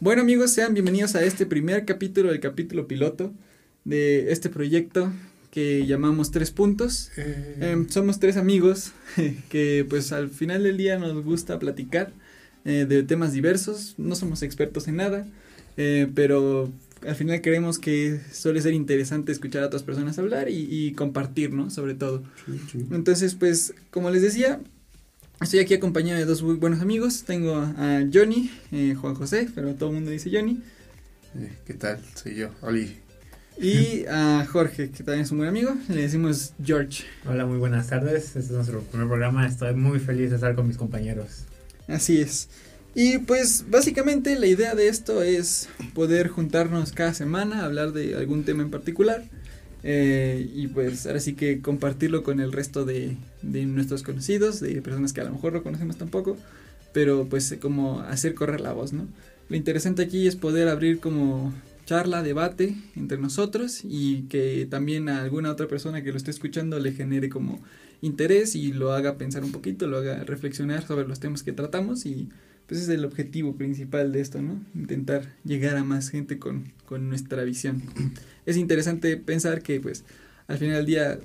Bueno amigos, sean bienvenidos a este primer capítulo del capítulo piloto de este proyecto que llamamos Tres Puntos. Eh, Em, somos tres amigos que pues al final del día nos gusta platicar eh, de temas diversos, no somos expertos en nada, eh, pero al final creemos que suele ser interesante escuchar a otras personas hablar y, y compartir, ¿no? Sobre todo. sí, sí. Entonces, pues, como les decía, estoy aquí acompañado de dos muy buenos amigos. Tengo a Johnny, eh, Juan José, pero todo el mundo dice Johnny. Eh, ¿Qué tal? Soy yo, Oli. Y a Jorge, que también es un buen amigo. Le decimos George. Hola, muy buenas tardes. Este es nuestro primer programa. Estoy muy feliz de estar con mis compañeros. Así es. Y pues básicamente la idea de esto es poder juntarnos cada semana, hablar de algún tema en particular eh, y pues ahora sí que compartirlo con el resto de, de nuestros conocidos, de personas que a lo mejor no conocemos tampoco, pero pues como hacer correr la voz, ¿no? Lo interesante aquí es poder abrir como charla, debate entre nosotros y que también a alguna otra persona que lo esté escuchando le genere como interés y lo haga pensar un poquito, lo haga reflexionar sobre los temas que tratamos y pues es el objetivo principal de esto, ¿no? Intentar llegar a más gente con, con nuestra visión. Es interesante pensar que pues al final del día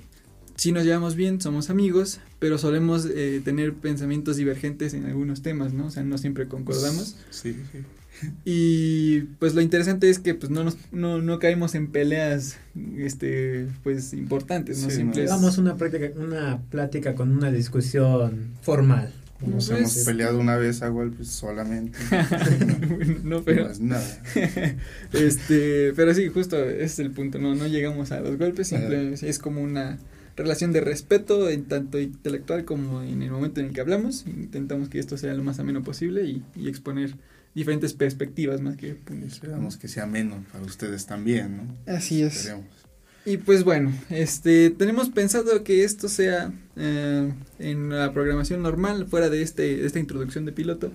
sí nos llevamos bien, somos amigos, pero solemos eh, tener pensamientos divergentes en algunos temas, ¿no? O sea, no siempre concordamos. Sí, sí. Y pues lo interesante es que pues no nos no, no caemos en peleas este pues importantes, ¿no? Sí, Siempre es- Vamos una práctica, una plática con una discusión formal. Nos hemos peleado una vez a golpes solamente. no, no pero es nada. este, pero sí, justo ese es el punto, no no llegamos a los golpes, simplemente es como una relación de respeto en tanto intelectual como en el momento en el que hablamos, intentamos que esto sea lo más ameno posible y, y exponer diferentes perspectivas más que Esperamos que sea menos para ustedes también, ¿no? Así es. Esperemos. Y pues bueno, este tenemos pensado que esto sea eh, en la programación normal, fuera de este esta introducción de piloto.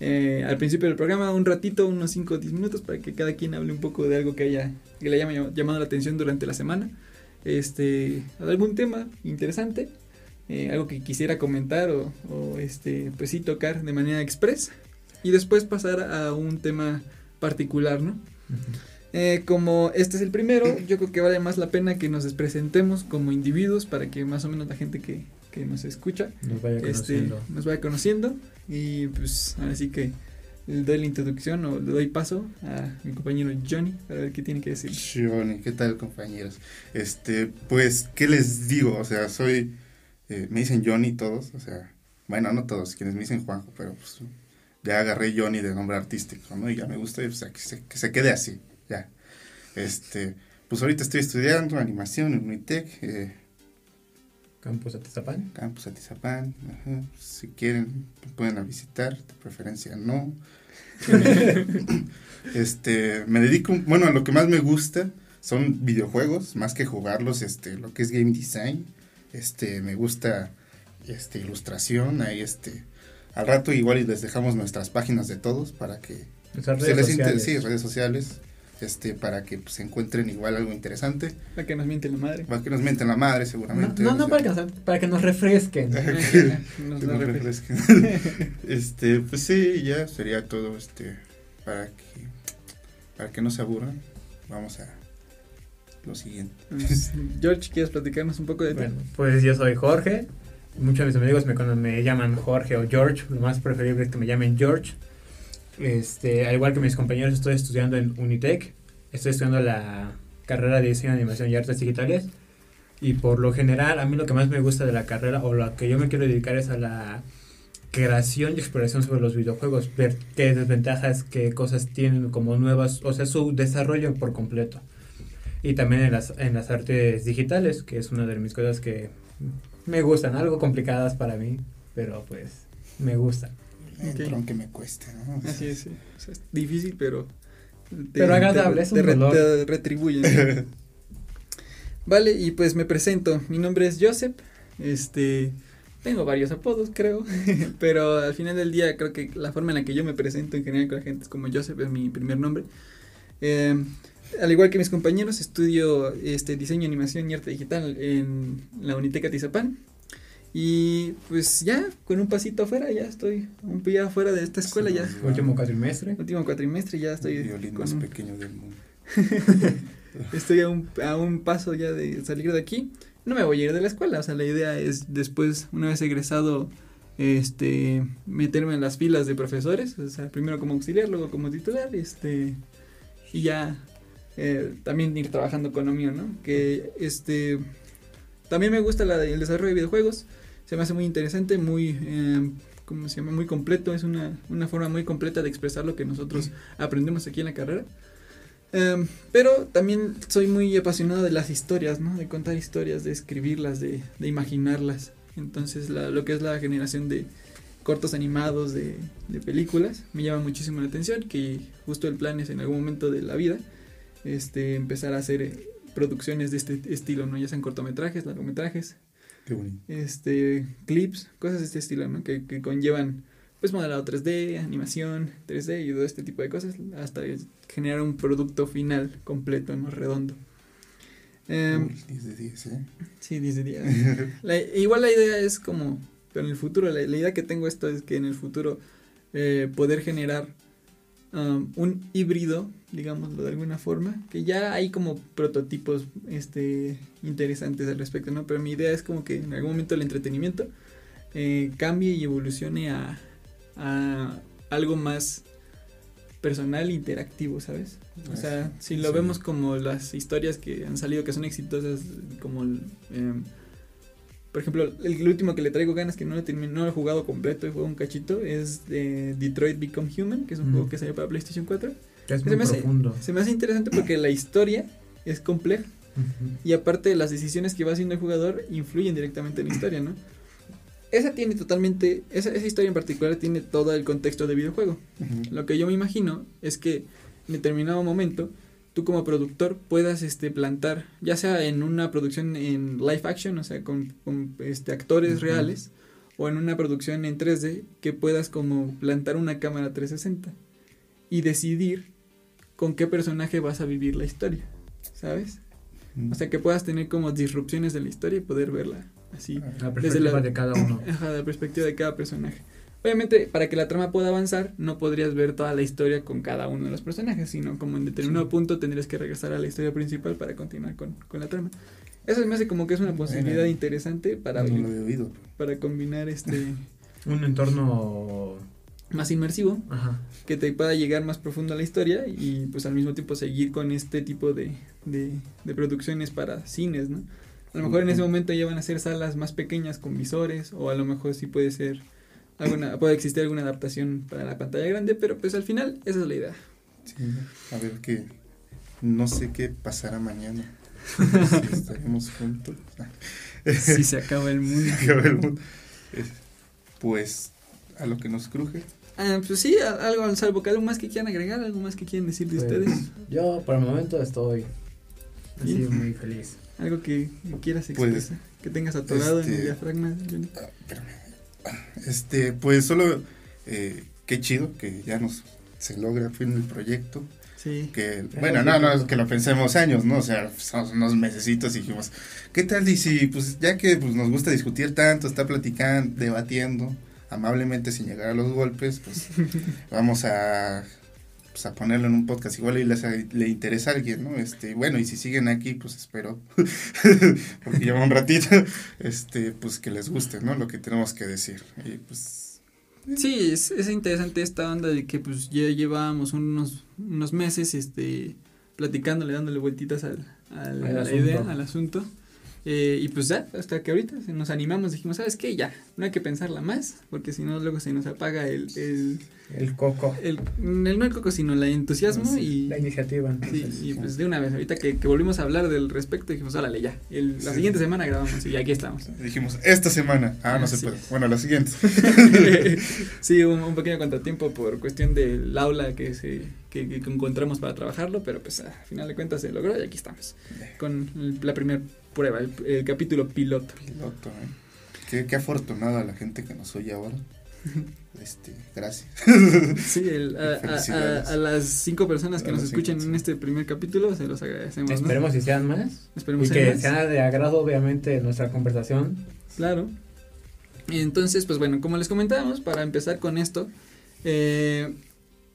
eh, al principio del programa, un ratito, unos 5 o 10 minutos, para que cada quien hable un poco de algo que haya que le haya llam- llamado la atención durante la semana. Este, algún tema interesante, eh, algo que quisiera comentar o, o, este, pues sí tocar de manera express. Y después pasar a un tema particular, ¿no? Eh, como este es el primero, yo creo que vale más la pena que nos presentemos como individuos para que más o menos la gente que, que nos escucha Nos vaya este, conociendo. nos vaya conociendo. Y pues ahora sí que le doy la introducción o le doy paso a mi compañero Johnny para ver qué tiene que decir. Johnny, ¿qué tal compañeros? Este, pues, ¿qué les digo? O sea, soy, eh, me dicen Johnny todos, o sea, bueno, no todos, quienes me dicen Juanjo, pero pues ya agarré Johnny de nombre artístico, ¿no? Y ya me gusta, y, o sea, que se, que se quede así, ya. Este, pues ahorita estoy estudiando animación en Unitec, eh, Campus Atizapán. Campus Atizapán, ajá, si quieren pueden a visitar, de preferencia no. este, me dedico, bueno, a lo que más me gusta son videojuegos, más que jugarlos, este, lo que es game design, este, me gusta, este, ilustración, ahí, este, al rato igual y les dejamos nuestras páginas de todos para que Nuestras se redes sociales. sí, redes sociales, este, para que pues, encuentren igual algo interesante, La que nos miente la madre. para que nos mienten la madre No, seguramente. no, no sea. para, que nos, para que nos refresquen. Nos Que nos refresque. refresquen. este, pues sí, ya sería todo, este, para que, para que no se aburran, vamos a lo siguiente. George, ¿quieres platicarnos un poco de ti? Bueno, pues yo soy Jorge. Muchos de mis amigos me, me llaman Jorge o George. Lo más preferible es que me llamen George. Este, al igual que mis compañeros, estoy estudiando en Unitec. Estoy estudiando la carrera de diseño, animación y artes digitales. Y por lo general, a mí lo que más me gusta de la carrera o lo que yo me quiero dedicar es a la creación y exploración sobre los videojuegos. Ver qué desventajas, qué cosas tienen como nuevas, o sea, su desarrollo por completo. Y también en las, en las artes digitales, que es una de mis cosas que me gustan, algo complicadas para mí, pero pues me gustan. Ok. Eh, Aunque me cueste, ¿no? Así es, sí. O sea, es difícil, pero. te- Pero agradable, te- es un te dolor. te retribuyen. vale, y pues me presento. Mi nombre es Joseph. Este. Tengo varios apodos, creo. pero al final del día, creo que la forma en la que yo me presento en general con la gente es como Joseph, es mi primer nombre. Eh, al igual que mis compañeros, estudio este diseño, animación y arte digital en la Uniteca Tizapán. Y pues ya, con un pasito afuera, ya estoy un pie afuera de esta escuela, Sí, ya. Último cuatrimestre. Último cuatrimestre, ya estoy. el violín con más un- pequeño del mundo. Estoy a un, a un paso ya de salir de aquí. No me voy a ir de la escuela, o sea, la idea es después, una vez egresado, este, meterme en las filas de profesores, o sea, primero como auxiliar, luego como titular, este, y ya eh, también ir trabajando con lo mío, ¿no? Que, este, también me gusta la, el desarrollo de videojuegos, se me hace muy interesante, muy, eh, ¿cómo se llama? Muy completo, es una, una forma muy completa de expresar lo que nosotros aprendemos aquí en la carrera. Em, pero también soy muy apasionado de las historias, ¿no? De contar historias, de escribirlas, de, de imaginarlas. Entonces, la- lo que es la generación de cortos animados, de, de películas, me llama muchísimo la atención. Que justo el plan es en algún momento de la vida este, empezar a hacer eh, producciones de este estilo, ¿no? Ya sean cortometrajes, largometrajes, Qué bonito. este, clips, cosas de este estilo, ¿no? Que, que conllevan, pues, modelado 3D, animación 3D y todo este tipo de cosas, hasta generar un producto final completo, ¿no? Redondo. Em, Uy, 10 de 10, ¿eh? sí, 10 de 10. La- igual la idea es como, pero en el futuro, la, la idea que tengo esto es que en el futuro eh, poder generar um, un híbrido, digámoslo de alguna forma, que ya hay como prototipos este, interesantes al respecto, ¿no? Pero mi idea es como que en algún momento el entretenimiento eh, cambie y evolucione a, a algo más personal, interactivo, ¿sabes? O sea, si lo Sí. vemos como las historias que han salido que son exitosas, como em, por ejemplo, el, el último que le traigo ganas que no lo, no lo he jugado completo, he jugado un cachito, es de Detroit Become Human, que es un Mm. juego que salió para PlayStation 4. Es Se muy me hace-. Se me hace interesante porque la historia es compleja Ujú. y aparte las decisiones que va haciendo el jugador influyen directamente en la historia, ¿no? Esa tiene totalmente, esa, esa historia en particular tiene todo el contexto de videojuego. Ujú. Lo que yo me imagino es que en determinado momento tú como productor puedas este plantar, ya sea en una producción en live action, o sea, con, con, este actores reales, o en una producción en 3D, que puedas como plantar una cámara 360 y decidir con qué personaje vas a vivir la historia, ¿sabes? O sea, que puedas tener como disrupciones de la historia y poder verla así La Desde perspectiva la- de cada uno. Ajá, la perspectiva de cada personaje. Obviamente, para que la trama pueda avanzar, no podrías ver toda la historia con cada uno de los personajes, sino como en determinado Sí. punto tendrías que regresar a la historia principal para continuar con, con la trama. Eso me hace como que es una posibilidad interesante para, no lo he oído. para combinar este Un entorno. más inmersivo, Ajá. que te pueda llegar más profundo a la historia y pues al mismo tiempo seguir con este tipo de, de, de producciones para cines, ¿no? A lo mejor en ese momento ya van a ser salas más pequeñas con visores o a lo mejor sí puede ser alguna puede existir alguna adaptación para la pantalla grande, pero pues al final esa es la idea. Sí, a ver qué. No sé qué pasará mañana. si estaremos juntos. Si se acaba el mundo. Se acaba el mundo. Es- Pues a lo que nos cruje. Ah, pues sí, algo al salvo que algo más que quieran agregar, algo más que quieran decir de Pues, ustedes, Yo por el momento estoy así muy feliz. algo que, que quieras Pues, expresar, que tengas atorado en el este- diafragma. Johnny. Ah, espérame. Este, pues solo eh, qué chido que ya nos se logra fin el proyecto. Sí. Que, bueno, no, no, es que lo pensemos años, ¿no? O sea, son unos mesecitos y dijimos, ¿qué tal? Y si, pues, ya que pues, nos gusta discutir tanto, está platicando, debatiendo, amablemente sin llegar a los golpes, pues, vamos a, pues, a ponerlo en un podcast igual y les, le interesa a alguien, ¿no? Este, bueno, y si siguen aquí, pues espero, porque lleva un ratito, este, pues que les guste, ¿no? Lo que tenemos que decir. Y pues, Sí, es, es interesante esta onda de que pues ya llevábamos unos, unos meses este platicándole, dándole vueltitas al, al- Al a la asunto. idea, al asunto. Eh, y pues ya, hasta que ahorita se nos animamos, dijimos, ¿sabes qué? Ya, no hay que pensarla más, porque si no luego se nos apaga el, el, El coco. el, el no el coco, sino el entusiasmo Sí, y... La iniciativa. Sí, y pues de una vez, ahorita que, que volvimos a hablar del respecto, dijimos, órale, ya. El- la Sí. siguiente semana grabamos y aquí estamos. dijimos, esta semana, ah, no se puede, es. bueno, la siguiente. sí, un, un pequeño contratiempo por cuestión del aula que se que, que encontramos para trabajarlo, pero pues a final de cuentas se logró y aquí estamos con el- la primera prueba, el, el capítulo piloto. Piloto, ¿eh? Qué, qué afortunada la gente que nos oye ahora. Este, gracias. Sí, el- a, a- Felicidades. a- a las cinco personas que A nos escuchan cinco, en sí. este primer capítulo se los agradecemos. ¿no? Esperemos que sean más. Esperemos y que más. sea de agrado, obviamente, nuestra conversación. Claro. Entonces, pues bueno, como les comentábamos, para empezar con esto, eh,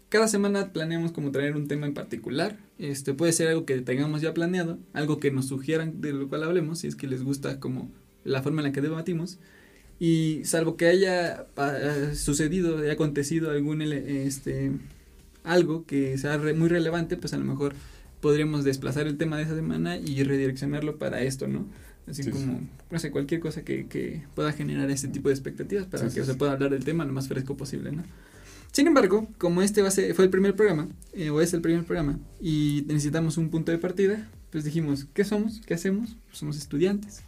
cada semana planeamos como traer un tema en particular. Este puede ser algo que tengamos ya planeado, algo que nos sugieran de lo cual hablemos, si es que les gusta como la forma en la que debatimos. Y salvo que haya sucedido, haya acontecido algún este algo que sea re muy relevante, pues a lo mejor podríamos desplazar el tema de esa semana y redireccionarlo para esto, ¿no? Así sí, como, sí. no sé, cualquier cosa que, que, pueda generar este tipo de expectativas para sí, que se pueda hablar del tema lo más fresco posible, ¿no? Sin embargo, como este va a ser, fue el primer programa, eh, o es el primer programa, y necesitamos un punto de partida, pues dijimos, ¿qué somos? ¿Qué hacemos? Pues somos estudiantes.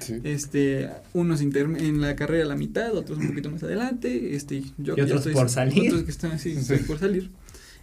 Sí. Este, unos en la carrera a la mitad, otros un poquito más adelante, este, yo y otros estoy, por salir. Otros que están así, por salir.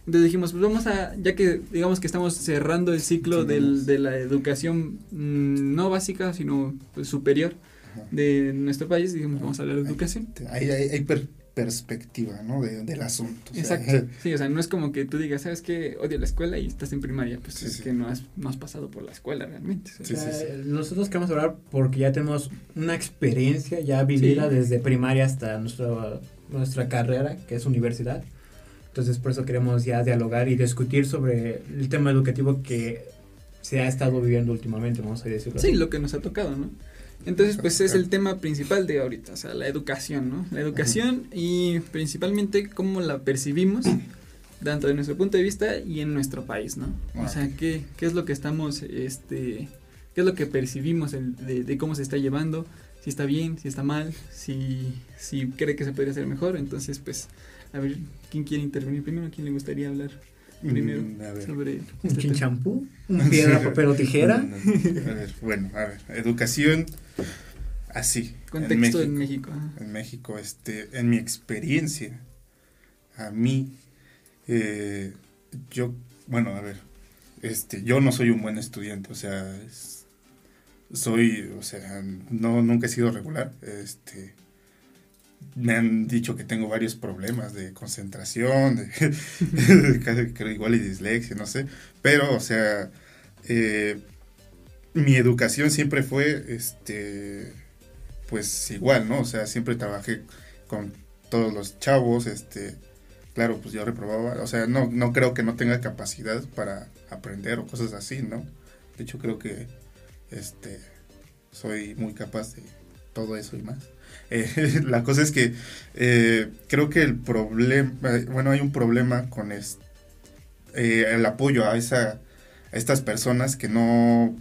Entonces dijimos, pues vamos a, ya que digamos que estamos cerrando el ciclo sí, del, de la educación mmm, no básica, sino pues, superior Ajá. de nuestro país, dijimos, vamos a hablar de educación. Hay, hay, hay per perspectiva, ¿no? De, del asunto. O Exacto. Sea, sí, o sea, no es como que tú digas, ¿sabes qué? Odio la escuela y estás en primaria. Pues sí, es sí. que no has, no has pasado por la escuela realmente. O sea, nosotros queremos hablar porque ya tenemos una experiencia ya vivida desde primaria hasta nuestra, nuestra carrera, que es universidad. Entonces, por eso queremos ya dialogar y discutir sobre el tema educativo que se ha estado viviendo últimamente, vamos a decirlo Sí, lo que nos ha tocado, ¿no? Entonces, pues es el tema principal de ahorita, o sea, la educación, ¿no? La educación y principalmente cómo la percibimos, tanto de nuestro punto de vista y en nuestro país, ¿no? O sea, ¿qué, qué es lo que estamos, este, qué es lo que percibimos de, de, cómo se está llevando, si está bien, si está mal, si, si cree que se podría hacer mejor. Entonces, pues, a ver, ¿quién quiere intervenir primero? ¿A quién le gustaría hablar? Primero mm, a ver. sobre un chinchampú, una piedra, papel o tijera. No, no, a ver, bueno, a ver, educación así. Contexto en México. En México, en México este, en mi experiencia, a mí, eh, yo, bueno, a ver, este, yo no soy un buen estudiante, o sea, es, soy, o sea, no, nunca he sido regular, este, me han dicho que tengo varios problemas de concentración, de, creo igual y dislexia, no sé, pero, o sea, eh, mi educación siempre fue, este, pues igual, ¿no? O sea, siempre trabajé con todos los chavos, este, claro, pues yo reprobaba, o sea, no, no creo que no tenga capacidad para aprender o cosas así, ¿no? De hecho, creo que, este, soy muy capaz de todo eso y más. Eh, la cosa es que eh, creo que el problema, bueno, hay un problema con eh, el apoyo a, esa, estas personas que no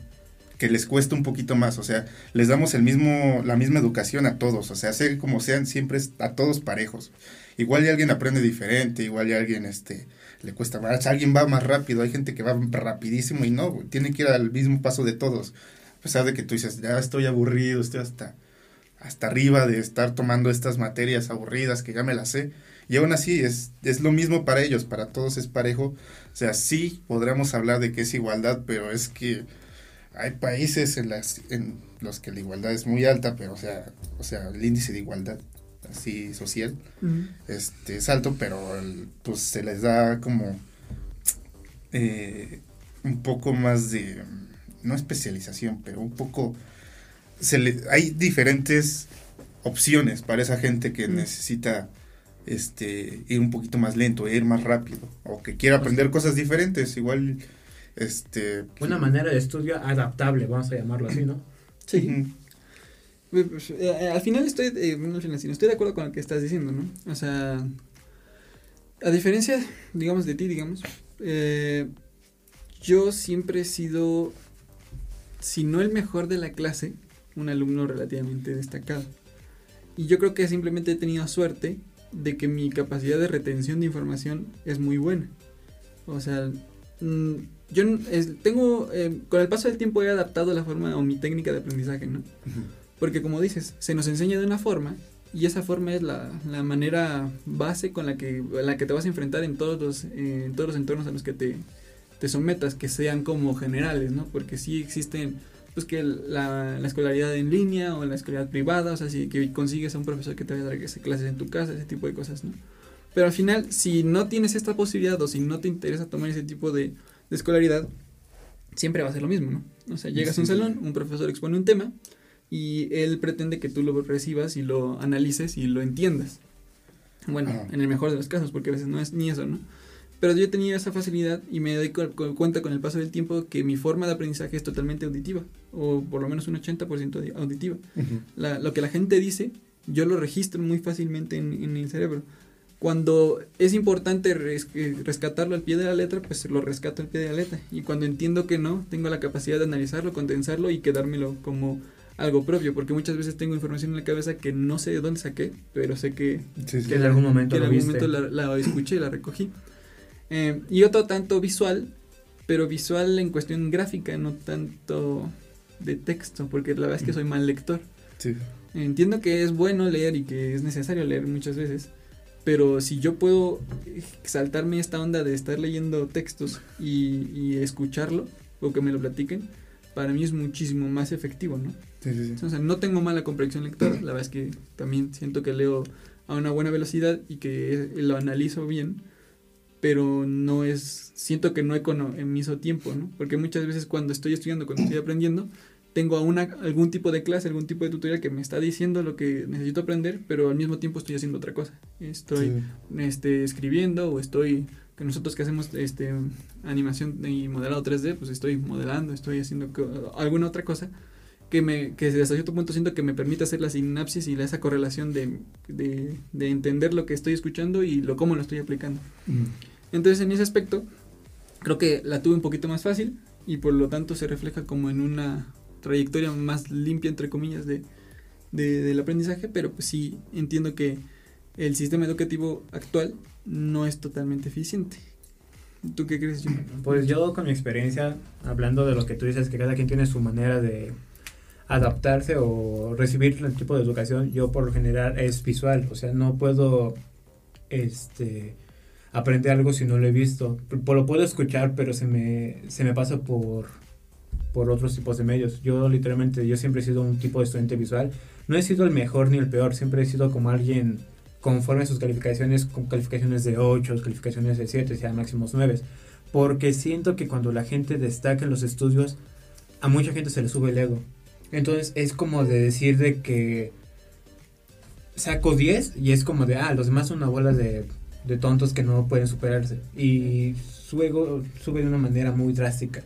que les cuesta un poquito más, o sea, les damos el mismo, la misma educación a todos, o sea, sea como sean, siempre a todos parejos. Igual y alguien aprende diferente, igual y alguien este, le cuesta más, alguien va más rápido, hay gente que va rapidísimo y no, tiene que ir al mismo paso de todos. A pesar de que tú dices, ya estoy aburrido, estoy hasta, hasta arriba de estar tomando estas materias aburridas que ya me las sé. Y aún así es, es lo mismo para ellos, para todos es parejo. O sea, sí podríamos hablar de que es igualdad, pero es que hay países en, las, en los que la igualdad es muy alta, pero o sea, o sea, el índice de igualdad así social uh -huh. este es alto, pero el, pues se les da como eh, un poco más de no especialización, pero un poco se le, hay diferentes opciones para esa gente que necesita este ir un poquito más lento, ir más rápido o que quiera aprender cosas diferentes, igual este una manera de estudio adaptable vamos a llamarlo así no sí. Pues, eh, al final estoy eh, no estoy de acuerdo con lo que estás diciendo no o sea a diferencia digamos de ti digamos eh, yo siempre he sido si no el mejor de la clase un alumno relativamente destacado y yo creo que simplemente he tenido suerte de que mi capacidad de retención de información es muy buena o sea mmm, yo es, tengo, eh, con el paso del tiempo he adaptado la forma o mi técnica de aprendizaje, ¿no? Porque como dices, se nos enseña de una forma y esa forma es la, la manera base con la que, la que te vas a enfrentar en todos los, eh, en todos los entornos a los que te, te sometas, que sean como generales, ¿no? Porque sí existen, pues que la, la escolaridad en línea o la escolaridad privada, o sea, si que consigues a un profesor que te vaya a dar clases en tu casa, ese tipo de cosas, ¿no? Pero al final, si no tienes esta posibilidad o si no te interesa tomar ese tipo de de escolaridad, siempre va a ser lo mismo, ¿no? O sea, llegas sí, a un salón, un profesor expone un tema y él pretende que tú lo recibas y lo analices y lo entiendas. Bueno, en el mejor de los casos, porque a veces no es ni eso, ¿no? Pero yo tenía esa facilidad y me doy cu- cu- cuenta con el paso del tiempo que mi forma de aprendizaje es totalmente auditiva, o por lo menos un 80% audi- auditiva. Ujú. La- lo que la gente dice, yo lo registro muy fácilmente en, en el cerebro. Cuando es importante res- eh, rescatarlo al pie de la letra, pues lo rescato al pie de la letra. Y cuando entiendo que no, tengo la capacidad de analizarlo, condensarlo y quedármelo como algo propio. Porque muchas veces tengo información en la cabeza que no sé de dónde saqué, pero sé que Sí, sí. Que en algún momento que en algún momento la, la escuché y la recogí. Eh, y otro tanto visual, pero visual en cuestión gráfica, no tanto de texto, porque la verdad es que soy mal lector. Sí. Entiendo que es bueno leer y que es necesario leer muchas veces, pero si yo puedo saltarme esta onda de estar leyendo textos y, y escucharlo, o que me lo platiquen, para mí es muchísimo más efectivo, ¿no? Sí, sí, sí. O sea, no tengo mala comprensión lectora, la verdad es que también siento que leo a una buena velocidad y que lo analizo bien, pero no es, siento que no economizo tiempo, ¿no? Porque muchas veces cuando estoy estudiando, cuando estoy aprendiendo, tengo a una, algún tipo de clase, algún tipo de tutorial que me está diciendo lo que necesito aprender, pero al mismo tiempo estoy haciendo otra cosa. Estoy Sí. este, escribiendo o estoy, que nosotros que hacemos este, animación y modelado 3D, pues estoy modelando, estoy haciendo alguna otra cosa que me que hasta cierto punto siento que me permite hacer la sinapsis y la- esa correlación de, de, de entender lo que estoy escuchando y lo cómo lo estoy aplicando. Ujú. Entonces en ese aspecto creo que la tuve un poquito más fácil y por lo tanto se refleja como en una trayectoria más limpia entre comillas de, de- del aprendizaje, pero pues sí entiendo que el sistema educativo actual no es totalmente eficiente. ¿Tú qué crees, Jimmy? Pues yo con mi experiencia, hablando de lo que tú dices, que cada quien tiene su manera de adaptarse o recibir el tipo de educación, yo por lo general es visual, o sea, no puedo este aprender algo si no lo he visto. Lo puedo escuchar, pero se me, se me pasa por, por otros tipos de medios. Yo literalmente, yo siempre he sido un tipo de estudiante visual. No he sido el mejor ni el peor, siempre he sido como alguien conforme a sus calificaciones, con calificaciones de 8, calificaciones de 7, sea máximos 9. Porque siento que cuando la gente destaca en los estudios, a mucha gente se le sube el ego. Entonces es como de decir de que saco 10 y es como de, ah, los demás son una bola de, de tontos que no pueden superarse. Y su ego sube de una manera muy drástica.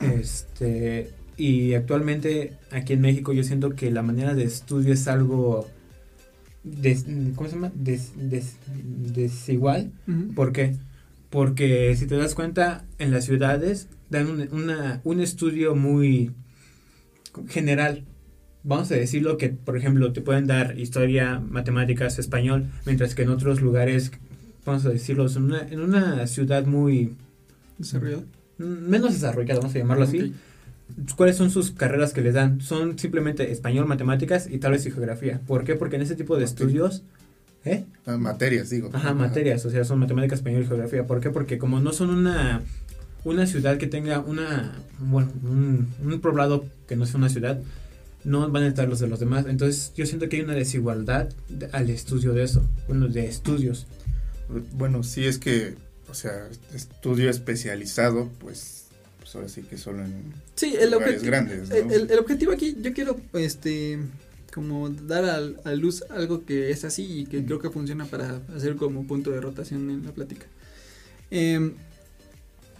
Este, y actualmente aquí en México yo siento que la manera de estudio es algo des- ¿cómo se llama? Des- des- desigual. ¿Por qué? Porque si te das cuenta, en las ciudades dan un, una- un estudio muy general. Vamos a decirlo que, por ejemplo, te pueden dar historia, matemáticas, español, mientras que en otros lugares, vamos a decirlo, en una, en una ciudad muy Desarrollado. mm, menos desarrollada, vamos a llamarlo así. ¿Cuáles son sus carreras que les dan? Son simplemente español, matemáticas y tal vez y geografía. ¿Por qué? Porque en ese tipo de estudios... ¿Eh? Ah, materias, digo. Ajá, materias, o sea, son matemáticas, español y geografía. ¿Por qué? Porque como no son una, una ciudad que tenga una, bueno, un, un poblado que no sea una ciudad, no van a estar los de los demás. Entonces yo siento que hay una desigualdad de- al estudio de eso, bueno, de estudios. Bueno, sí es que, o sea, estudio especializado, pues, pues ahora sí que solo en Sí, el lugares objetivo, grandes, ¿no? el, el objetivo aquí, yo quiero, este, como dar al- a, luz algo que es así y que creo que funciona para hacer como punto de rotación en la plática. Em,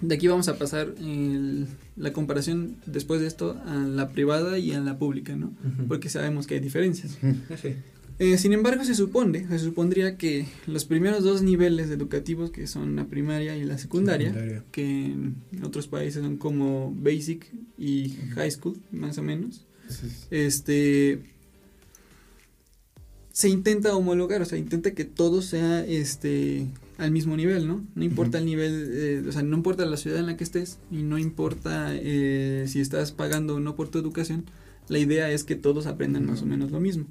de aquí vamos a pasar el- la comparación después de esto a la privada y a la pública, ¿no? Porque sabemos que hay diferencias. Sí. Eh, sin embargo, se supone, se supondría que los primeros dos niveles educativos, que son la primaria y la secundaria, que en otros países son como basic y high school, más o menos, sí. este se intenta homologar, o sea, intenta que todo sea este al mismo nivel, ¿no? No importa el nivel, eh, o sea, no importa la ciudad en la que estés y no importa eh, si estás pagando o no por tu educación, la idea es que todos aprendan más o menos lo mismo.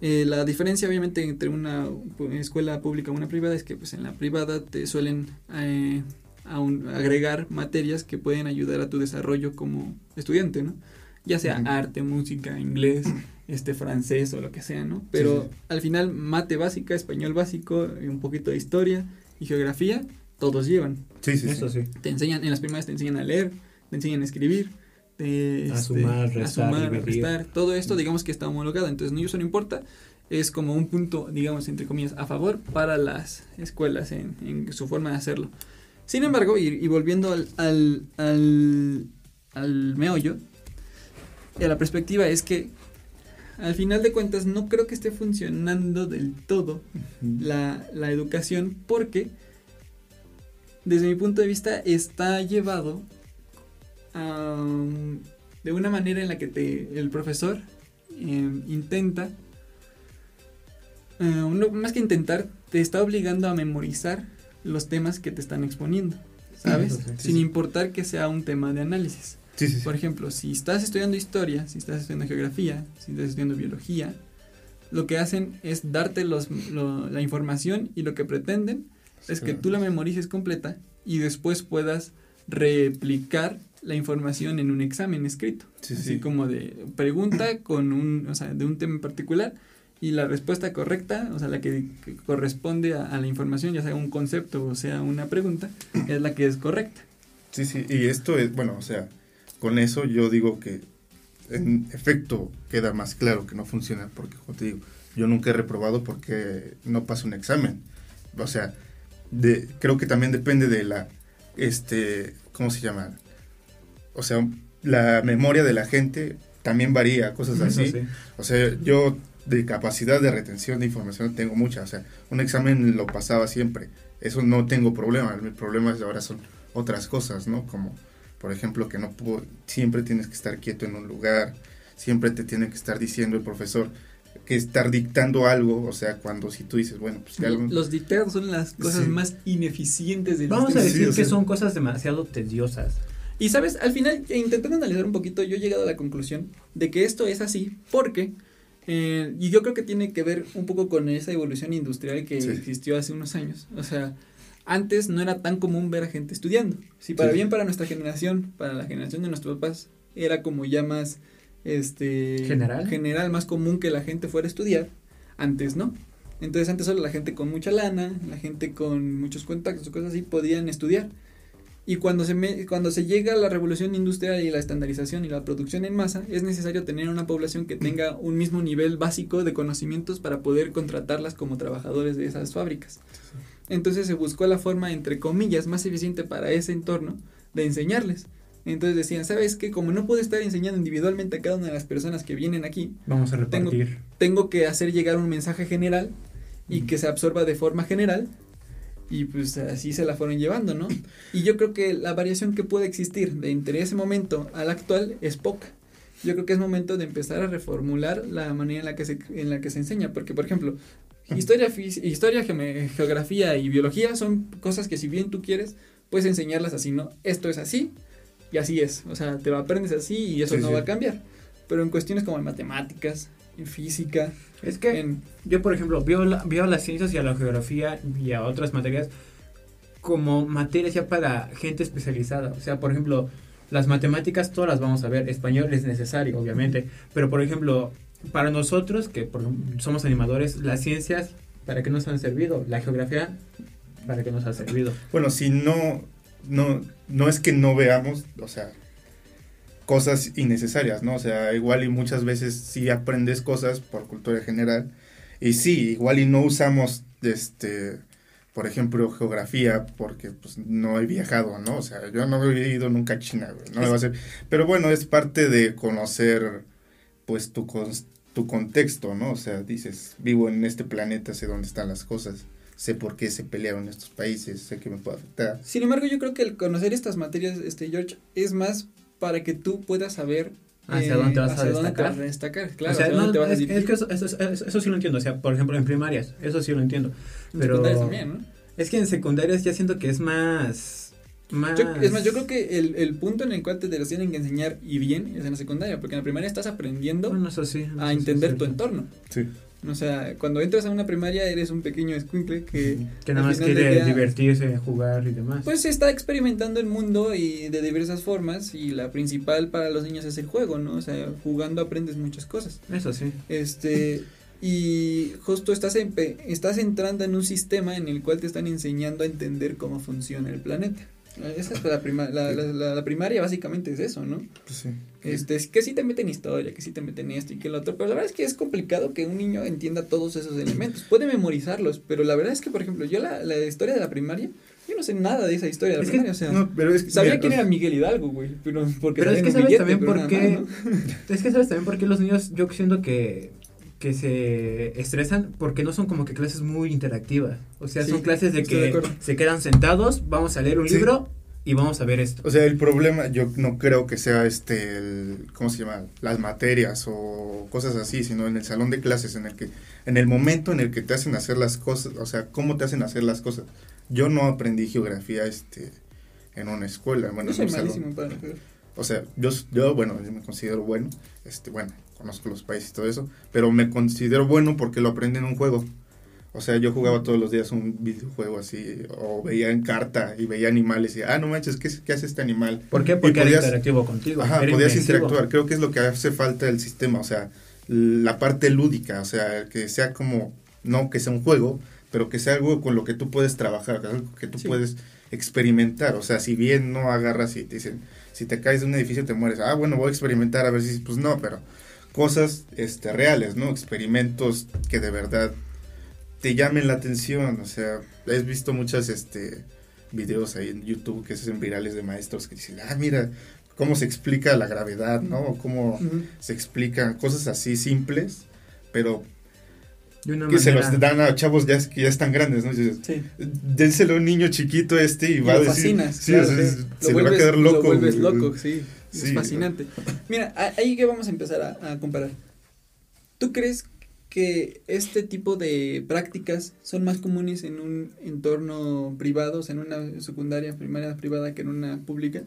Eh, la diferencia obviamente entre una escuela pública y una privada es que pues en la privada te suelen eh, agregar materias que pueden ayudar a tu desarrollo como estudiante, ¿no? Ya sea arte, música, inglés, este francés o lo que sea, ¿no? Pero Sí, sí. al final mate básica, español básico, y un poquito de historia y geografía, todos llevan. Sí, sí, Eso sí. Te enseñan, en las primarias te enseñan a leer, te enseñan a escribir, A este, sumar, restar, a sumar, restar, todo esto digamos que está homologado, entonces no, eso no importa, es como un punto, digamos, entre comillas, a favor para las escuelas en, en su forma de hacerlo. Sin embargo, y, y volviendo al, al, al, al meollo, a la perspectiva es que al final de cuentas no creo que esté funcionando del todo la, la educación porque desde mi punto de vista está llevado am, de una manera en la que te, el profesor em, intenta, eh, no, más que intentar, te está obligando a memorizar los temas que te están exponiendo, ¿sabes? Sí. Sin importar que sea un tema de análisis. Sí, sí, sí. Por ejemplo, si estás estudiando historia, si estás estudiando geografía, si estás estudiando biología, lo que hacen es darte los, lo- la información y lo que pretenden es que tú la memorices completa y después puedas replicar la información en un examen escrito. Sí, Así sí. como de pregunta con un, o sea, de un tema en particular y la respuesta correcta, o sea, la que, que corresponde a, a la información, ya sea un concepto o sea una pregunta, es la que es correcta. Sí, sí, y esto es, bueno, o sea, con eso yo digo que en efecto queda más claro que no funciona, porque como te digo, yo nunca he reprobado porque no paso un examen. O sea, de, creo que también depende de la, este, ¿cómo se llama? O sea, la memoria de la gente también varía, cosas así. sí. O sea, yo de capacidad de retención de información tengo mucha. O sea, un examen lo pasaba siempre. Eso no tengo problema. Mi problema es ahora son otras cosas, ¿no? Como, por ejemplo, que no puedo, siempre tienes que estar quieto en un lugar, siempre te tiene que estar diciendo el profesor que estar dictando algo, o sea, cuando si tú dices, bueno, pues que algo... Los dictados son las cosas Sí. más ineficientes del Vamos a. Sí, decir que sea- son cosas demasiado tediosas. Y sabes, al final, e intentando analizar un poquito, yo he llegado a la conclusión de que esto es así porque, eh, y yo creo que tiene que ver un poco con esa evolución industrial que Sí. existió hace unos años. O sea, antes no era tan común ver a gente estudiando. Si para Sí. bien para nuestra generación, para la generación de nuestros papás, era como ya más, este... ¿General? General, más común que la gente fuera a estudiar, antes no. Entonces antes solo la gente con mucha lana, la gente con muchos contactos o cosas así podían estudiar. Y cuando se, me- cuando se llega a la revolución industrial y la estandarización y la producción en masa, es necesario tener una población que tenga un mismo nivel básico de conocimientos para poder contratarlas como trabajadores de esas fábricas. Entonces se buscó la forma, entre comillas, más eficiente para ese entorno de enseñarles. Entonces decían, ¿sabes qué? Como no puedo estar enseñando individualmente a cada una de las personas que vienen aquí, Vamos a repartir. tengo que hacer llegar un mensaje general y que se absorba de forma general y pues así se la fueron llevando, ¿no? Y yo creo que la variación que puede existir de entre ese momento al actual es poca. Yo creo que es momento de empezar a reformular la manera en la que se, en la que se enseña, porque por ejemplo, historia, historia, geografía y biología son cosas que si bien tú quieres, puedes enseñarlas así, ¿no? Esto es así y así es, o sea, te lo aprendes así y eso Sí, no sí. va a cambiar. Pero en cuestiones como en matemáticas, en física, Es que en yo, por ejemplo, veo, la- veo a las ciencias y a la geografía y a otras materias como materias ya para gente especializada. O sea, por ejemplo, las matemáticas todas las vamos a ver. Español es necesario, obviamente. Pero, por ejemplo, para nosotros, que por somos animadores, las ciencias, ¿para qué nos han servido? La geografía, ¿para qué nos ha servido? Bueno, si no, no, no es que no veamos, o sea, cosas innecesarias, ¿no? O sea, igual y muchas veces sí aprendes cosas por cultura general y sí, igual y no usamos, este, por ejemplo, geografía porque pues no he viajado, ¿no? O sea, yo no he ido nunca a China, güey, no me va a ser, pero bueno, es parte de conocer, pues, tu, cons- tu contexto, ¿no? O sea, dices, vivo en este planeta, sé dónde están las cosas sé por qué se pelearon estos países, sé que me puede afectar. Sin embargo, yo creo que el conocer estas materias, este George, es más para que tú puedas saber ¿Hacia dónde te vas a hacia dónde te destacar? vas a destacar, claro, o sea, no, te vas a es, que eso, eso- eso- eso sí lo entiendo. O sea, por ejemplo, en primarias, eso sí lo entiendo. En pero- secundarias también, ¿no? Es que en secundarias ya siento que es más. Más Yo- es más, yo creo que el, el punto en el cual te los tienen que enseñar y bien es en la secundaria, porque en la primaria estás aprendiendo Bueno, eso sí. eso a sí entender tu entorno. Sí. O sea, cuando entras a una primaria eres un pequeño escuincle que Que nada más quiere divertirse, jugar y demás. Pues está experimentando el mundo y de diversas formas y la principal para los niños es el juego, ¿no? O sea, jugando aprendes muchas cosas. eso sí. Este, y justo estás, empe- estás entrando en un sistema en el cual te están enseñando a entender cómo funciona el planeta. Esa es la, prima, la, la, la, primaria básicamente es eso, ¿no? Pues sí. Este, es que sí te meten historia, que sí te meten esto y que lo otro, pero la verdad es que es complicado que un niño entienda todos esos elementos. Puede memorizarlos, pero la verdad es que, por ejemplo, yo la, la historia de la primaria, yo no sé nada de esa historia de la Es que- primaria, o sea, No, pero es que, sabía mira, quién era Miguel Hidalgo, güey, pero porque Pero es que sabes billete, también por qué. Es que sabes también por qué los niños, yo siento que, que se estresan porque no son como que clases muy interactivas. O sea, Sí, son clases de que se quedan sentados, vamos a leer un Sí. libro y vamos a ver esto. O sea, el problema yo no creo que sea este, el, ¿cómo se llama? Las materias o cosas así, sino en el salón de clases, en el que, en el momento en el que te hacen hacer las cosas, o sea, cómo te hacen hacer las cosas. Yo no aprendí geografía, este, en una escuela, bueno, Yo soy en un salón. para. O sea, yo, yo, bueno, yo me considero bueno, este, bueno, conozco los países y todo eso, pero me considero bueno porque lo aprendí en un juego. O sea, yo jugaba todos los días un videojuego así, o veía en carta y veía animales y, ah, no manches, ¿qué, qué hace este animal? ¿Por qué? Porque era podías- interactivo contigo. Ajá, podías interactuar. Creo que es lo que hace falta del sistema, o sea, la parte lúdica, o sea, que sea como, no que sea un juego, pero que sea algo con lo que tú puedes trabajar, algo que tú Sí. puedes experimentar. O sea, si bien no agarras y te dicen, si te caes de un edificio te mueres, ah, bueno, voy a experimentar a ver si, pues no, pero cosas este, reales, ¿no? Experimentos que de verdad te llamen la atención, o sea, he visto muchas, este, videos ahí en YouTube que se hacen virales de maestros que dicen, ah, mira, cómo se explica la gravedad, ¿no? Cómo se explican cosas así simples, pero De una que se los dan a chavos ya que ya están grandes, ¿no? Y dices, Sí. dénselo a un niño chiquito este y, Y va a decir, fascinas, sí, claro, se le va a quedar loco. Lo vuelves güey. loco, sí. Es Sí. fascinante. Mira, ahí que vamos a empezar a, a comparar. ¿Tú crees que este tipo de prácticas son más comunes en un entorno privado, o sea, en una secundaria, primaria privada que en una pública?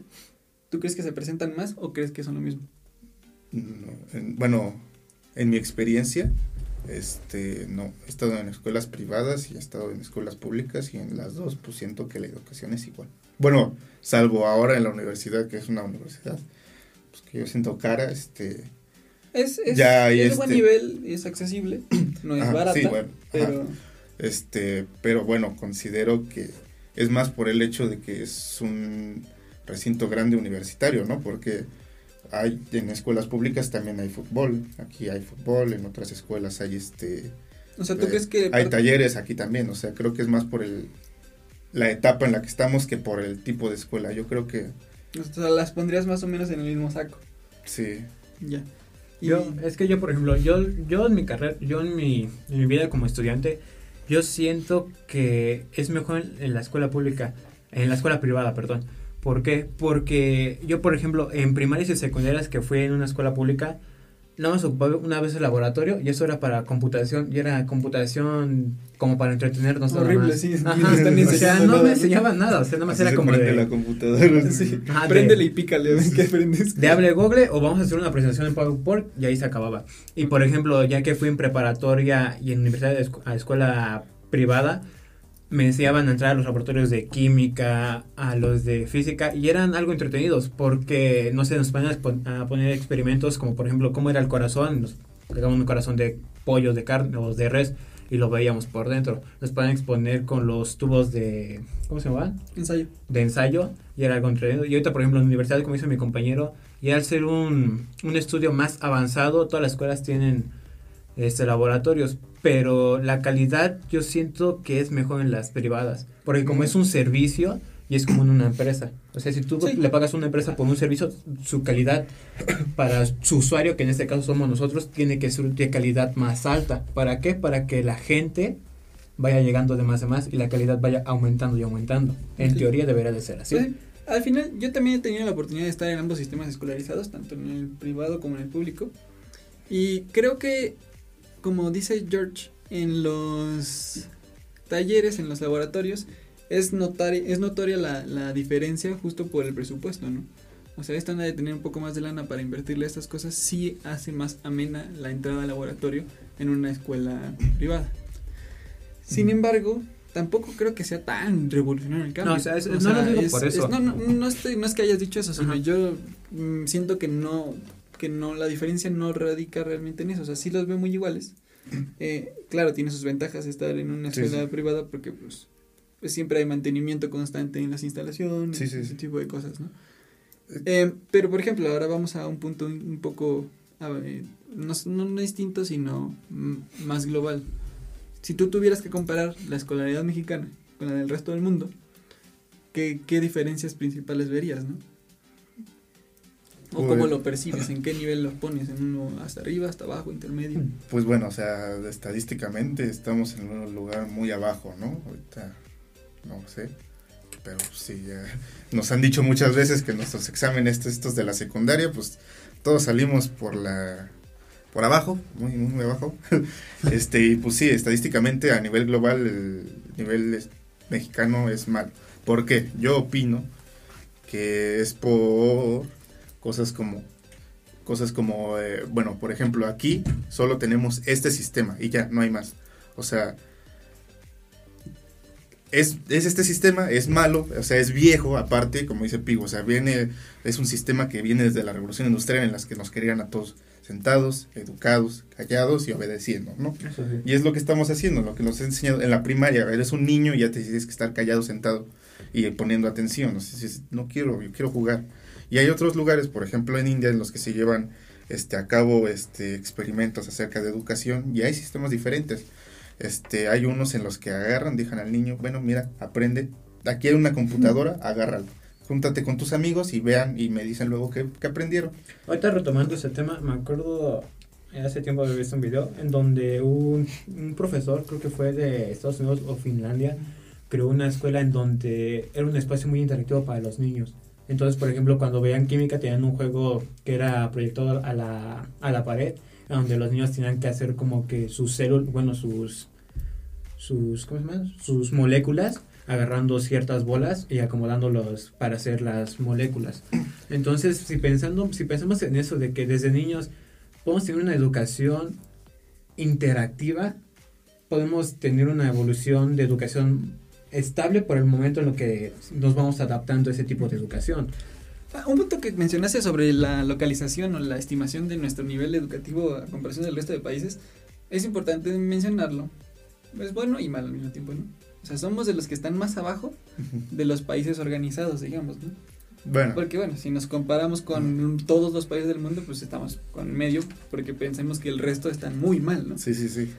¿Tú crees que se presentan más o crees que son lo mismo? No, en- bueno, en mi experiencia, este, no, he estado en escuelas privadas y he estado en escuelas públicas y en las dos, pues siento que la educación es igual. Bueno, salvo ahora en la universidad, que es una universidad, pues que yo siento cara, este, Es, es, Ya, es buen este- nivel, es accesible, no es Ajá, barata, sí, bueno, ajá. pero Este, pero bueno, considero que es más por el hecho de que es un recinto grande universitario, ¿no? Porque hay en escuelas públicas también hay fútbol, aquí hay fútbol, en otras escuelas hay este o sea, ¿tú eh, crees que hay talleres aquí también, o sea, creo que es más por el la etapa en la que estamos que por el tipo de escuela. Yo creo que o sea, las pondrías más o menos en el mismo saco? sí. Ya. Y- Yo, es que yo, por ejemplo, yo, yo en mi carrera, yo en mi, en mi vida como estudiante, yo siento que es mejor en, en la escuela pública, en la escuela privada, perdón. ¿Por qué? Porque yo, por ejemplo, en primarias y secundarias que fui en una escuela pública, nada más ocupaba una vez el laboratorio y eso era para computación, y era computación como para entretenernos. nada Horrible, más. sí, Ajá. O sea, no nada, me enseñaban nada, o sea, nada más Así era se como de... la computadora. Sí. Ajá, de- Préndele y pícale, a ver qué aprendes. de hable Google o vamos a hacer una presentación en PowerPoint y ahí se acababa. Y por ejemplo, ya que fui en preparatoria y en universidad de escu- a escuela privada, me enseñaban a entrar a los laboratorios de química, a los de física y eran algo entretenidos porque, no sé, nos ponían a poner experimentos como por ejemplo cómo era el corazón, nos pegaban un corazón de pollo, de carne o de res y lo veíamos por dentro. Nos ponían a exponer con los tubos de, ¿cómo se llamaban? Ensayo. de ensayo y era algo entretenido. Y ahorita, por ejemplo, en la universidad, como dice mi compañero, y al ser un, un estudio más avanzado, todas las escuelas tienen este laboratorios, pero la calidad yo siento que es mejor en las privadas, porque como es un servicio y es como en una empresa. O sea, si tú Sí. le pagas a una empresa por un servicio, su calidad para su usuario, que en este caso somos nosotros, tiene que ser de calidad más alta. ¿Para qué? Para que la gente vaya llegando de más a más y la calidad vaya aumentando y aumentando. En Sí. teoría debería de ser así. Pues, al final, yo también he tenido la oportunidad de estar en ambos sistemas escolarizados, tanto en el privado como en el público. Y creo que, como dice George, en los talleres, en los laboratorios, es, notar, es notoria la, la diferencia justo por el presupuesto, ¿no? O sea, esta onda de tener un poco más de lana para invertirle a estas cosas sí hace más amena la entrada al laboratorio en una escuela privada. Sin embargo, tampoco creo que sea tan revolucionario el cambio. No, o sea, es- no lo digo por eso. no, no, no, estoy- no es que hayas dicho eso, sino Ajá. yo mm, siento que no, que no, la diferencia no radica realmente en eso. O sea, sí los veo muy iguales. Eh, claro, tiene sus ventajas estar en una escuela sí. privada porque, pues, pues siempre hay mantenimiento constante en las instalaciones, Sí, ese tipo de cosas, ¿no? Eh, pero, por ejemplo, ahora vamos a un punto un poco, ver, no, no, distinto, sino más global. Si tú tuvieras que comparar la escolaridad mexicana con la del resto del mundo, ¿qué, qué diferencias principales verías, no? ¿O Pues- cómo lo percibes? ¿En qué nivel lo pones? ¿En uno hasta arriba, hasta abajo, intermedio? Pues bueno, o sea, estadísticamente estamos en un lugar muy abajo, ¿no? Ahorita, no sé, pero sí, ya nos han dicho muchas veces que nuestros exámenes estos de la secundaria, pues todos salimos por la por abajo, muy muy, abajo. este y pues sí, estadísticamente a nivel global el nivel es- mexicano es malo. ¿Por qué? Yo opino que es por cosas como cosas como eh, bueno, por ejemplo, aquí solo tenemos este sistema y ya no hay más. O sea, es, es este sistema, es malo, o sea, es viejo, aparte, como dice Pigo, o sea, viene, es un sistema que viene desde la revolución industrial en las que nos querían a todos sentados, educados, callados y obedeciendo, ¿no? Sí. Y es lo que estamos haciendo, lo que nos han enseñado en la primaria, eres un niño y ya te tienes que estar callado, sentado y poniendo atención, no quiero, yo quiero jugar. Y hay otros lugares, por ejemplo en India, en los que se llevan este, a cabo este, experimentos acerca de educación y hay sistemas diferentes. Este, hay unos en los que agarran, dejan al niño, bueno, mira, aprende, aquí hay una computadora, agárralo. Júntate con tus amigos y vean y me dicen luego qué, qué aprendieron. Ahorita retomando ese tema, me acuerdo, hace tiempo había visto un video en donde un, un profesor, creo que fue de Estados Unidos o Finlandia, creó una escuela en donde era un espacio muy interactivo para los niños. Entonces, por ejemplo, cuando veían química, tenían un juego que era proyectado a la, a la pared, donde los niños tenían que hacer como que sus células, bueno, sus, sus, ¿cómo se llama? Sus moléculas, agarrando ciertas bolas y acomodándolos para hacer las moléculas. Entonces, si pensando, si pensamos en eso de que desde niños podemos tener una educación interactiva, podemos tener una evolución de educación estable por el momento en lo que nos vamos adaptando a ese tipo de educación. Ah, Un punto que mencionaste sobre la localización o la estimación de nuestro nivel educativo a comparación del resto de países, es importante mencionarlo. Es bueno y malo al mismo tiempo, ¿no? O sea, somos de los que están más abajo de los países organizados, digamos, ¿no? Bueno, Porque bueno, si nos comparamos con todos los países del mundo, pues estamos con medio, porque pensemos que el resto están muy mal, ¿no? sí, sí, sí.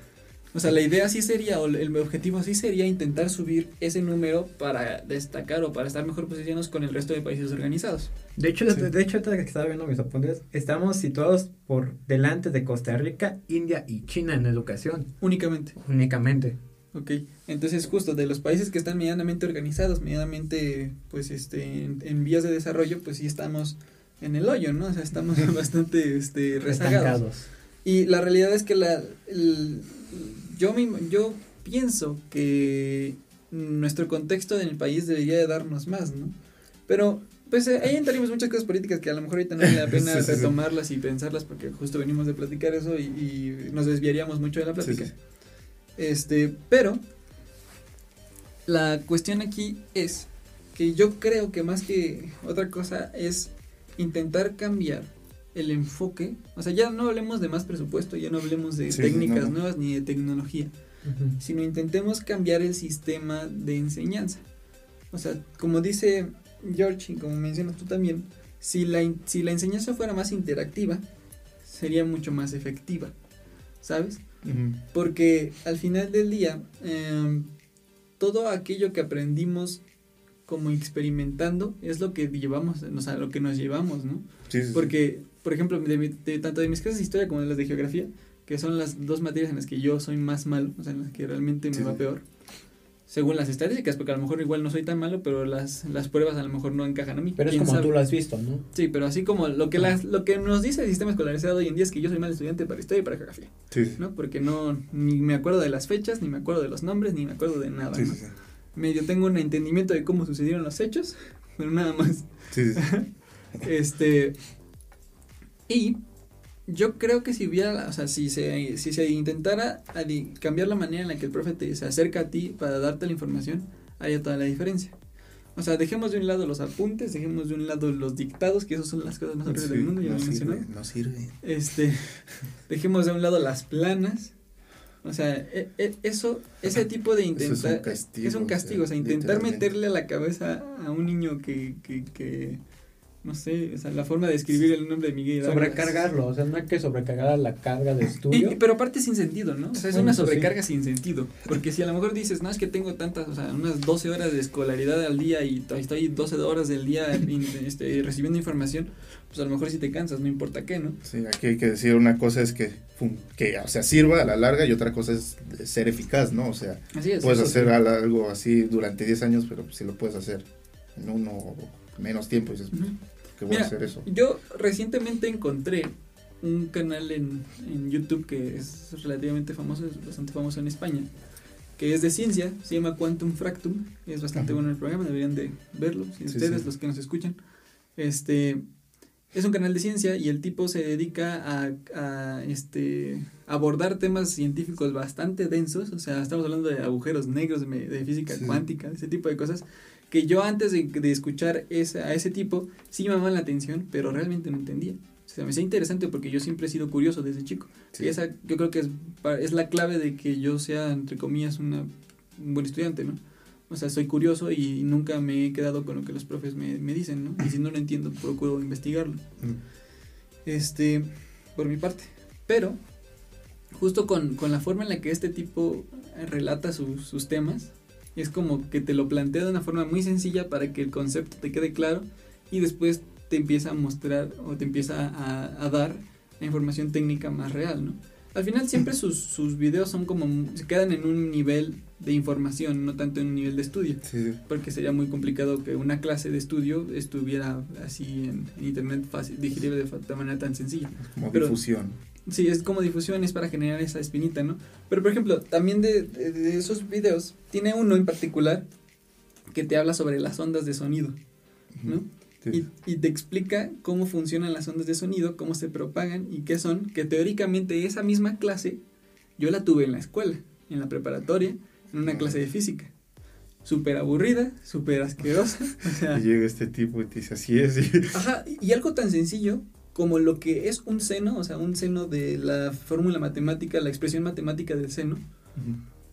O sea, la idea sí sería, o el objetivo sí sería intentar subir ese número para destacar o para estar mejor posicionados con el resto de países organizados. De hecho, Sí. de hecho, que estaba viendo mis apuntes, estamos situados por delante de Costa Rica, India y China en educación, Únicamente. únicamente. Ok, entonces justo de los países que están medianamente organizados, medianamente pues este en, en vías de desarrollo, pues sí estamos en el hoyo, ¿no? O sea, estamos bastante este rezagados. Estancados. Y la realidad es que la el- yo me, yo pienso que nuestro contexto en el país debería de darnos más, ¿no? Pero pues eh, ahí entraríamos muchas cosas políticas que a lo mejor ahorita no vale la pena Sí, sí, sí. retomarlas y pensarlas porque justo venimos de platicar eso y, y nos desviaríamos mucho de la plática. Este, pero la cuestión aquí es que yo creo que más que otra cosa es intentar cambiar el enfoque, o sea, ya no hablemos de más presupuesto, ya no hablemos de Sí, técnicas no. nuevas ni de tecnología, sino intentemos cambiar el sistema de enseñanza. O sea, como dice George y como mencionas tú también, si la, si la enseñanza fuera más interactiva, sería mucho más efectiva, ¿sabes? Porque al final del día, em, todo aquello que aprendimos como experimentando es lo que llevamos, o sea, lo que nos llevamos, ¿no? Sí, sí, sí. Por ejemplo, de, mi- de- tanto de mis clases de historia como de las de geografía, que son las dos materias en las que yo soy más malo, o sea, en las que realmente me Sí, va peor, según las estadísticas, porque a lo mejor igual no soy tan malo, pero las, las pruebas a lo mejor no encajan a mí. Pero es ¿quién como sabe? tú lo has visto, ¿no? Sí, pero así como lo que, las, lo que nos dice el sistema escolarizado hoy en día es que yo soy mal estudiante para historia y para geografía. Sí. ¿no? Porque no, ni me acuerdo de las fechas, ni me acuerdo de los nombres, ni me acuerdo de nada, Sí, ¿no? sí, sí. Medio tengo un entendimiento de cómo sucedieron los hechos, pero nada más. Sí, sí. Este, y yo creo que si hubiera, o sea, si se, si se intentara cambiar la manera en la que el profe te, se acerca a ti para darte la información, haría toda la diferencia. O sea, dejemos de un lado los apuntes, dejemos de un lado los dictados, que esas son las cosas más horribles Sí, del mundo, ya no lo mencionado. no sirve. Este, dejemos de un lado las planas, O sea, e- e- eso, ese tipo de Eso intentar... es un castigo. es un castigo, o sea, intentar literalmente. meterle a la cabeza a un niño que, que, que, no sé, o sea, la forma de escribir el nombre de Miguel. Sobrecargarlo, o sea, no hay que sobrecargar la carga de estudio. y- pero aparte sin sentido, ¿no? O sea, es Bueno, una sí. sobrecarga sin sentido. Porque si a lo mejor dices, no, es que tengo tantas, o sea, unas 12 horas de escolaridad al día y to- estoy 12 horas del día in- este, recibiendo información, pues a lo mejor si te cansas, no importa qué, ¿no? Sí, aquí hay que decir una cosa es que, que o sea, sirva a la larga y otra cosa es ser eficaz, ¿no? O sea, Así es. puedes hacer sí. al- algo así durante 10 años, pero si lo puedes hacer en uno o menos tiempo, dices, Ujú. Que voy Mira, a hacer eso. Yo recientemente encontré un canal en, en YouTube que es relativamente famoso, es bastante famoso en España, que es de ciencia, se llama Quantum Fractum, es bastante Ajá. bueno el programa, deberían de verlo, si Sí, ustedes, sí. los que nos escuchan. Este, es un canal de ciencia y el tipo se dedica a, a, este, abordar temas científicos bastante densos, o sea, estamos hablando de agujeros negros, de, de física Sí. cuántica, ese tipo de cosas, que yo antes de, de escuchar ese, a ese tipo sí me llamaban la atención, pero realmente no entendía. O sea, me hacía interesante porque yo siempre he sido curioso desde chico. Sí. Y esa yo creo que es, es la clave de que yo sea, entre comillas, una, un buen estudiante, ¿no? O sea, soy curioso y nunca me he quedado con lo que los profes me, me dicen, ¿no? Y si no lo entiendo, procuro investigarlo. Mm. Este, por mi parte. Pero, justo con, con la forma en la que este tipo relata sus- sus temas, es como que te lo plantea de una forma muy sencilla para que el concepto te quede claro y después te empieza a mostrar o te empieza a, a dar la información técnica más real, ¿no? Al final siempre sus, sus videos son como, se quedan en un nivel de información, no tanto en un nivel de estudio Sí, porque sería muy complicado que una clase de estudio estuviera así en, en internet fácil, digerible de, manera tan sencilla. como Pero- difusión. Sí, es como difusión, es para generar esa espinita, ¿no? Pero por ejemplo, también de, de- de esos videos, tiene uno en particular que te habla sobre las ondas de sonido, ¿no? Sí. Y, y te explica cómo funcionan las ondas de sonido, cómo se propagan y qué son, que teóricamente esa misma clase yo la tuve en la escuela, en la preparatoria, en una clase de física. Súper aburrida, súper asquerosa. O sea, Y llega este tipo y te dice, así es. y- Ajá, y algo tan sencillo como lo que es un seno, o sea, un seno de la fórmula matemática, la expresión matemática del seno,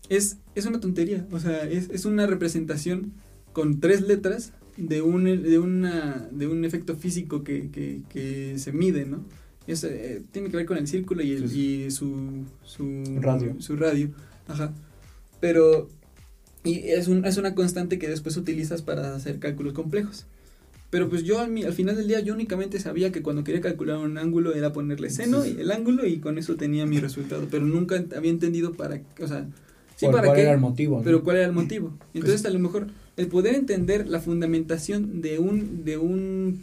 es, es una tontería. O sea, es, es una representación con tres letras de un, de una, de un efecto físico que, que, que se mide, ¿no? Es, eh, tiene que ver con el círculo y, el, Sí, y su, su Radio. Su radio. Ajá. Pero y es, un, es una constante que después utilizas para hacer cálculos complejos. Pero pues yo al, mi- al final del día yo únicamente sabía que cuando quería calcular un ángulo era ponerle seno y el ángulo y con eso tenía mi resultado. Pero nunca había entendido para, o sea, sí para cuál qué, era el motivo. ¿no? pero cuál era el motivo. Entonces Pues- a lo mejor el poder entender la fundamentación de un, de un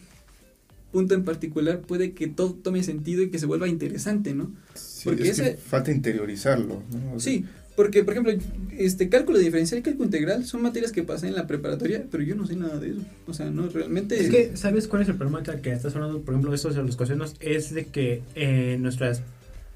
punto en particular puede que todo tome sentido y que se vuelva interesante, ¿no? Sí, Porque es que falta interiorizarlo. ¿no? O sea, Sí, porque por ejemplo, este cálculo diferencial y cálculo integral son materias que pasé en la preparatoria, pero yo no sé nada de eso. O sea, no realmente Es que, ¿sabes cuál es el problema que estás hablando, por ejemplo, de estos de los cosenos? Es de que eh, en nuestras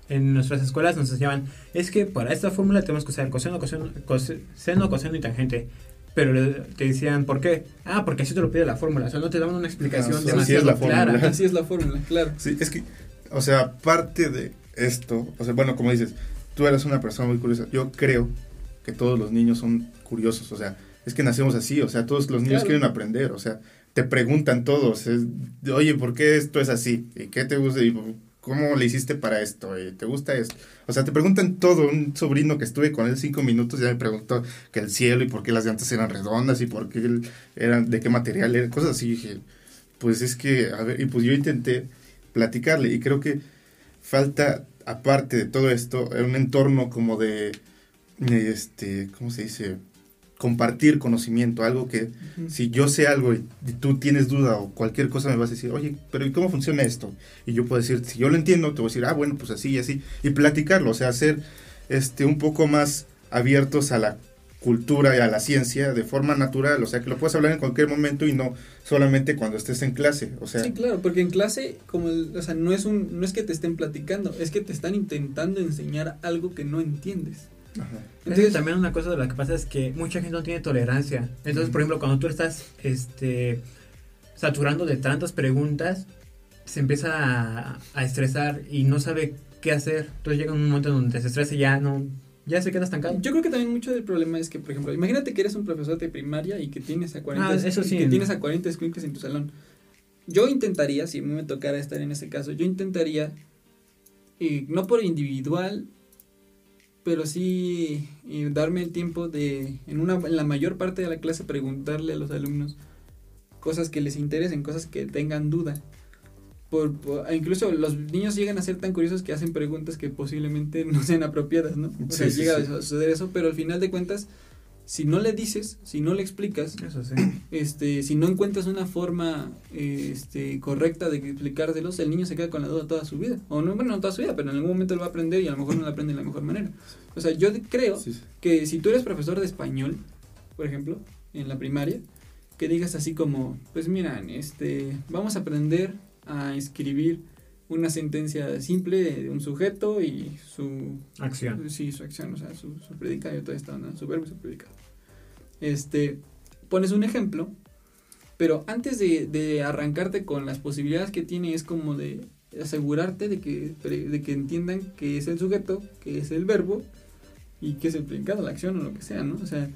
en nuestras escuelas nos enseñaban, es que para esta fórmula tenemos que usar coseno, coseno, cose- seno, coseno y tangente. Pero te decían, ¿por qué? Ah, porque así te lo pide la fórmula. O sea, no te daban una explicación Ah, así demasiado es la fórmula. clara. así es la fórmula, claro. Sí, es que, o sea, parte de esto, o sea, bueno, como dices, tú eres una persona muy curiosa. Yo creo que todos los niños son curiosos, o sea, es que nacemos así, o sea, todos los niños Claro. quieren aprender, o sea, te preguntan todos, es, oye, ¿por qué esto es así? ¿Y qué te gusta? ¿Y cómo le hiciste para esto? ¿Y ¿Te gusta esto? O sea, te preguntan todo. Un sobrino que estuve con él cinco minutos ya me preguntó que el cielo y por qué las llantas eran redondas y por qué eran, de qué material eran, cosas así. Y dije, pues es que, a ver, y pues yo intenté platicarle y creo que falta, aparte de todo esto, un entorno como de, este, ¿cómo se dice? Compartir conocimiento, algo que si yo sé algo y y tú tienes duda o cualquier cosa me vas a decir, oye, pero ¿y cómo funciona esto? Y yo puedo decir, si yo lo entiendo, te voy a decir, ah, bueno, pues así y así, y platicarlo, o sea, ser este, un poco más abiertos a la cultura y a la ciencia de forma natural, o sea, que lo puedes hablar en cualquier momento y no solamente cuando estés en clase, o sea, Sí, claro, porque en clase, como, el- o sea, no es un, no es que te estén platicando, es que te están intentando enseñar algo que no entiendes. ajá, Entonces, también una cosa de la que pasa es que mucha gente no tiene tolerancia. Entonces, por ejemplo, cuando tú estás este, saturando de tantas preguntas, se empieza a, a estresar y no sabe qué hacer. Entonces llega un momento en donde se estresa y ya no, ya se queda estancado. Yo creo que también mucho del problema es que, por ejemplo, imagínate que eres un profesor de primaria y que tienes a 40, Ah, eso sí. que tienes a 40 escuincles en tu salón. Yo intentaría, si a mí me tocara estar en ese caso, yo intentaría, y no por individual, pero sí y darme el tiempo de, en, una, en la mayor parte de la clase, preguntarle a los alumnos cosas que les interesen, cosas que tengan duda. Por, por- incluso los niños llegan a ser tan curiosos que hacen preguntas que posiblemente no sean apropiadas, ¿no? O sea, Sí, llega sí. a suceder eso, pero al final de cuentas, si no le dices, si no le explicas, Eso sí. este, si no encuentras una forma eh, este, correcta de explicárselos, el niño se queda con la duda toda su vida. O no, bueno, no toda su vida, pero en algún momento lo va a aprender y a lo mejor no lo aprende de la mejor manera. O sea, yo creo Sí, sí. que si tú eres profesor de español, por ejemplo, en la primaria, que digas así como, pues mira, este, vamos a aprender a escribir una sentencia simple de un sujeto y su Acción. Sí, su acción, o sea, su, su predicado y todo esto, ¿no? Su verbo y su predicado. Este, pones un ejemplo, pero antes de, de arrancarte con las posibilidades que tiene, es como de asegurarte de que, de que entiendan que es el sujeto, que es el verbo y que es el predicado, la acción o lo que sea, ¿no? O sea,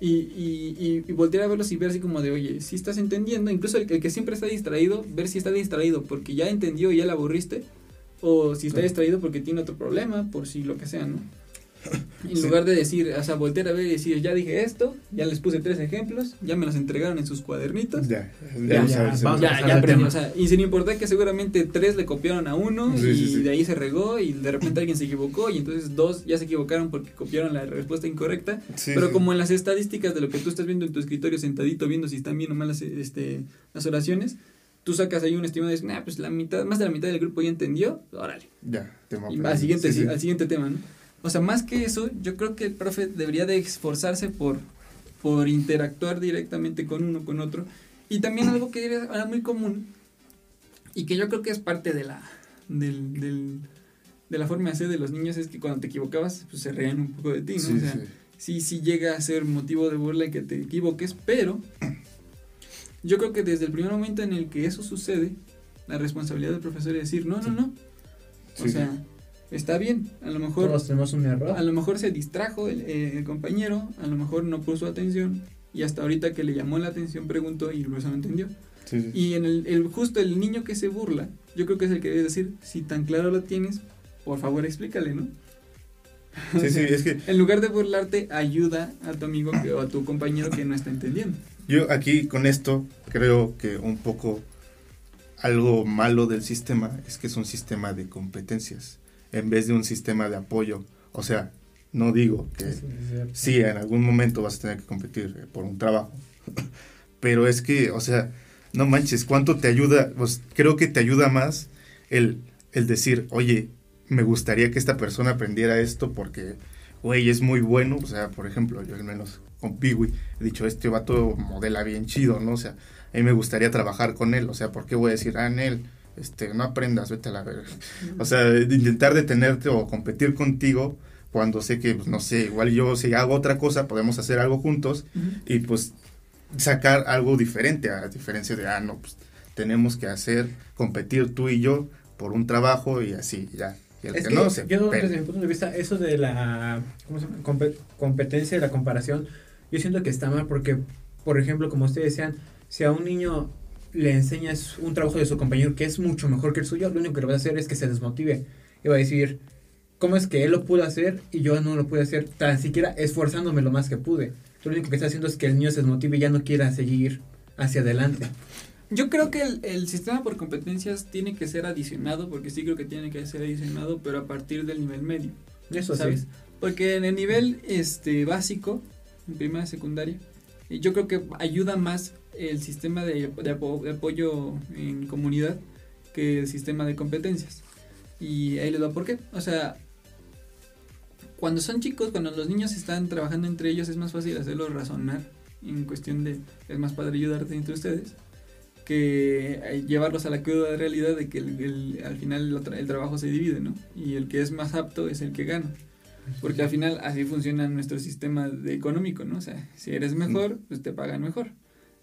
y, y, y, y voltear a verlos y ver así como de, oye, si estás entendiendo, incluso el, el que siempre está distraído, ver si está distraído porque ya entendió y ya la aburriste, o si está distraído porque tiene otro problema, por si lo que sea, ¿no? En Sí. lugar de decir, o sea, voltear a ver y decir, ya dije esto, ya les puse tres ejemplos, ya me los entregaron en sus cuadernitos. Ya, Ya, ya, vamos Ya, ya aprendí, o sea, y sin importar que seguramente tres le copiaron a uno Sí, y sí, sí. de ahí se regó y de repente alguien se equivocó y entonces dos ya se equivocaron porque copiaron la respuesta incorrecta. Sí, Pero sí. como en las estadísticas de lo que tú estás viendo en tu escritorio sentadito viendo si están bien o mal las, este, las oraciones, tú sacas ahí un estimado y dices, nah, pues la mitad, más de la mitad del grupo ya entendió, órale. Ya, tema Y al siguiente, Sí, sí. al siguiente tema, ¿no? O sea, más que eso, yo creo que el profe debería de esforzarse por, por interactuar directamente con uno, con otro. Y también algo que era, muy común y que yo creo que es parte de la, del, del- de la forma de ser de los niños es que cuando te equivocabas, pues se reían un poco de ti, ¿no? Sí, o sea, sí. sí, sí llega a ser motivo de burla y que te equivoques, pero yo creo que desde el primer momento en el que eso sucede, la responsabilidad del profesor es decir, no, no, no. O Sí, sea, está bien, a lo mejor Todos tenemos un error. a lo mejor se distrajo el, eh, el compañero, a lo mejor no puso atención y hasta ahorita que le llamó la atención preguntó y luego no entendió. Sí, sí. Y en el, el- justo el niño que se burla, yo creo que es el que debe decir, si tan claro lo tienes, por favor explícale, ¿no? Sí, sí, es que En lugar de burlarte, ayuda a tu amigo que, o a tu compañero que no está entendiendo. yo aquí con esto creo que un poco algo malo del sistema es que es un sistema de competencias en vez de un sistema de apoyo. O sea, no digo que Sí, sí, en algún momento vas a tener que competir eh, por un trabajo. Pero es que, o sea, no manches, ¿cuánto te ayuda? Pues creo que te ayuda más el, el decir, oye, me gustaría que esta persona aprendiera esto porque, güey, es muy bueno. O sea, por ejemplo, yo al menos con Piwi he dicho, este vato modela bien chido, ¿no? O sea, a mí me gustaría trabajar con él. O sea, ¿por qué voy a decir, ah, Nel, este, no aprendas, vete a la verga? O sea, intentar detenerte o competir contigo cuando sé que, pues, no sé, igual yo si hago otra cosa, podemos hacer algo juntos y pues sacar algo diferente, a diferencia de, ah, no, pues tenemos que hacer, competir tú y yo por un trabajo y así, ya. Y el Es que, que no, se yo desde mi punto de vista, eso de la ¿cómo se llama? Compe- competencia y la comparación, yo siento que está mal porque, por ejemplo, como ustedes decían, si a un niño le enseñas un trabajo de su compañero que es mucho mejor que el suyo, lo único que le va a hacer es que se desmotive y va a decir, ¿cómo es que él lo pudo hacer y yo no lo pude hacer tan siquiera esforzándome lo más que pude? Lo único que está haciendo es que el niño se desmotive y ya no quiera seguir hacia adelante. Yo creo que el, el sistema por competencias tiene que ser adicionado, porque sí creo que tiene que ser adicionado, pero a partir del nivel medio. Eso ¿sabes? sí. Porque en el nivel este básico, en primaria secundaria, yo creo que ayuda más el sistema de, de apo- de apoyo en comunidad que el sistema de competencias. Y ahí les va por qué. O sea, cuando son chicos, cuando los niños están trabajando entre ellos, es más fácil hacerlos razonar en cuestión de es más padre ayudarte entre ustedes que eh, llevarlos a la cruda realidad de que el- al final el, el trabajo se divide, ¿no? Y el que es más apto es el que gana. Porque al final así funciona nuestro sistema de económico, ¿no? O sea, si eres mejor, pues te pagan mejor.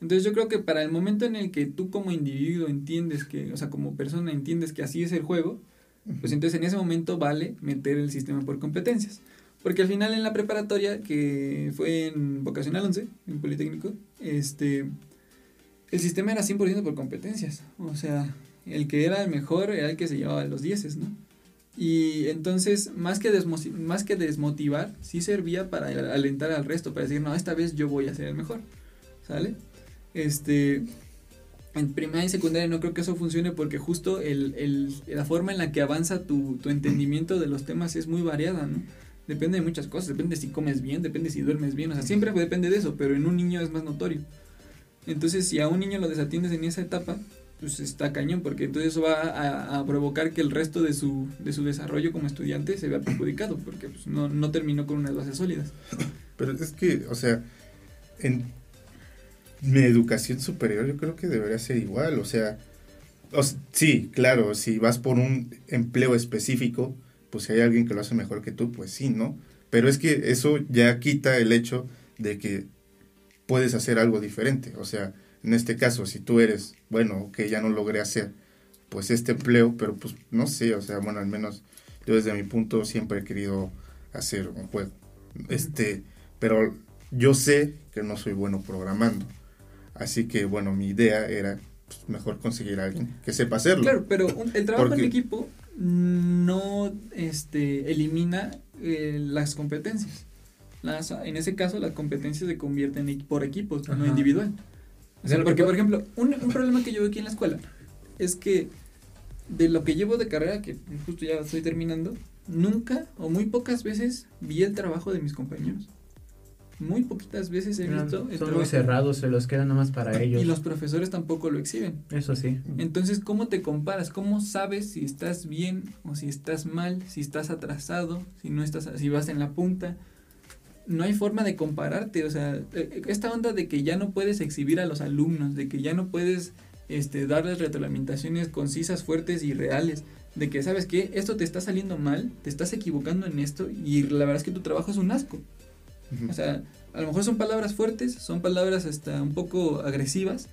Entonces yo creo que para el momento en el que tú como individuo entiendes que, o sea, como persona entiendes que así es el juego, pues entonces en ese momento vale meter el sistema por competencias. Porque al final en la preparatoria, que fue en Vocacional 11, en Politécnico, este, el sistema era 100% por competencias. O sea, el que era el mejor era el que se llevaba los dieces, ¿no? Y entonces, más que, desmotivar, sí servía para alentar al resto, para decir, no, esta vez yo voy a ser el mejor, ¿sale? Este, en primaria y secundaria no creo que eso funcione porque justo el, la forma en la que avanza tu, tu, entendimiento de los temas es muy variada, ¿no? Depende de muchas cosas, depende si comes bien, depende si duermes bien, o sea, siempre depende de eso, pero en un niño es más notorio. Entonces, si a un niño lo desatiendes en esa etapa, pues está cañón, porque entonces eso va a, provocar que el resto de su, de su desarrollo como estudiante se vea perjudicado, porque pues, no, no terminó con unas bases sólidas. Pero es que, o sea, en mi educación superior yo creo que debería ser igual, o sea, sí, claro, si vas por un empleo específico, pues si hay alguien que lo hace mejor que tú, pues sí, ¿no? Pero es que eso ya quita el hecho de que puedes hacer algo diferente, o sea, en este caso, si tú eres, bueno, que ya no logré hacer, pues este empleo, pero pues no sé, o sea, bueno, al menos yo desde mi punto siempre he querido hacer un juego. Este, pero yo sé que no soy bueno programando. Así que bueno, mi idea era pues, mejor conseguir a alguien que sepa hacerlo. Claro, pero un, el trabajo Porque, en equipo no este, elimina eh, las competencias. Las, en ese caso, las competencias se convierten en, por equipos, no individual. O sea, porque, por ejemplo, un, un, problema que yo veo aquí en la escuela es que de lo que llevo de carrera, que justo ya estoy terminando, nunca o muy pocas veces vi el trabajo de mis compañeros. Muy poquitas veces he visto. El son trabajo. muy cerrados, se los quedan nomás para ellos. Y los profesores tampoco lo exhiben. Eso sí. Entonces, ¿cómo te comparas? ¿Cómo sabes si estás bien o si estás mal? Si estás atrasado, si no estás, si vas en la punta no hay forma de compararte, o sea, esta onda de que ya no puedes exhibir a los alumnos, de que ya no puedes este, darles retroalimentaciones concisas, fuertes y reales, de que sabes que esto te está saliendo mal, te estás equivocando en esto y la verdad es que tu trabajo es un asco. Uh -huh. O sea, a lo mejor son palabras fuertes, son palabras hasta un poco agresivas,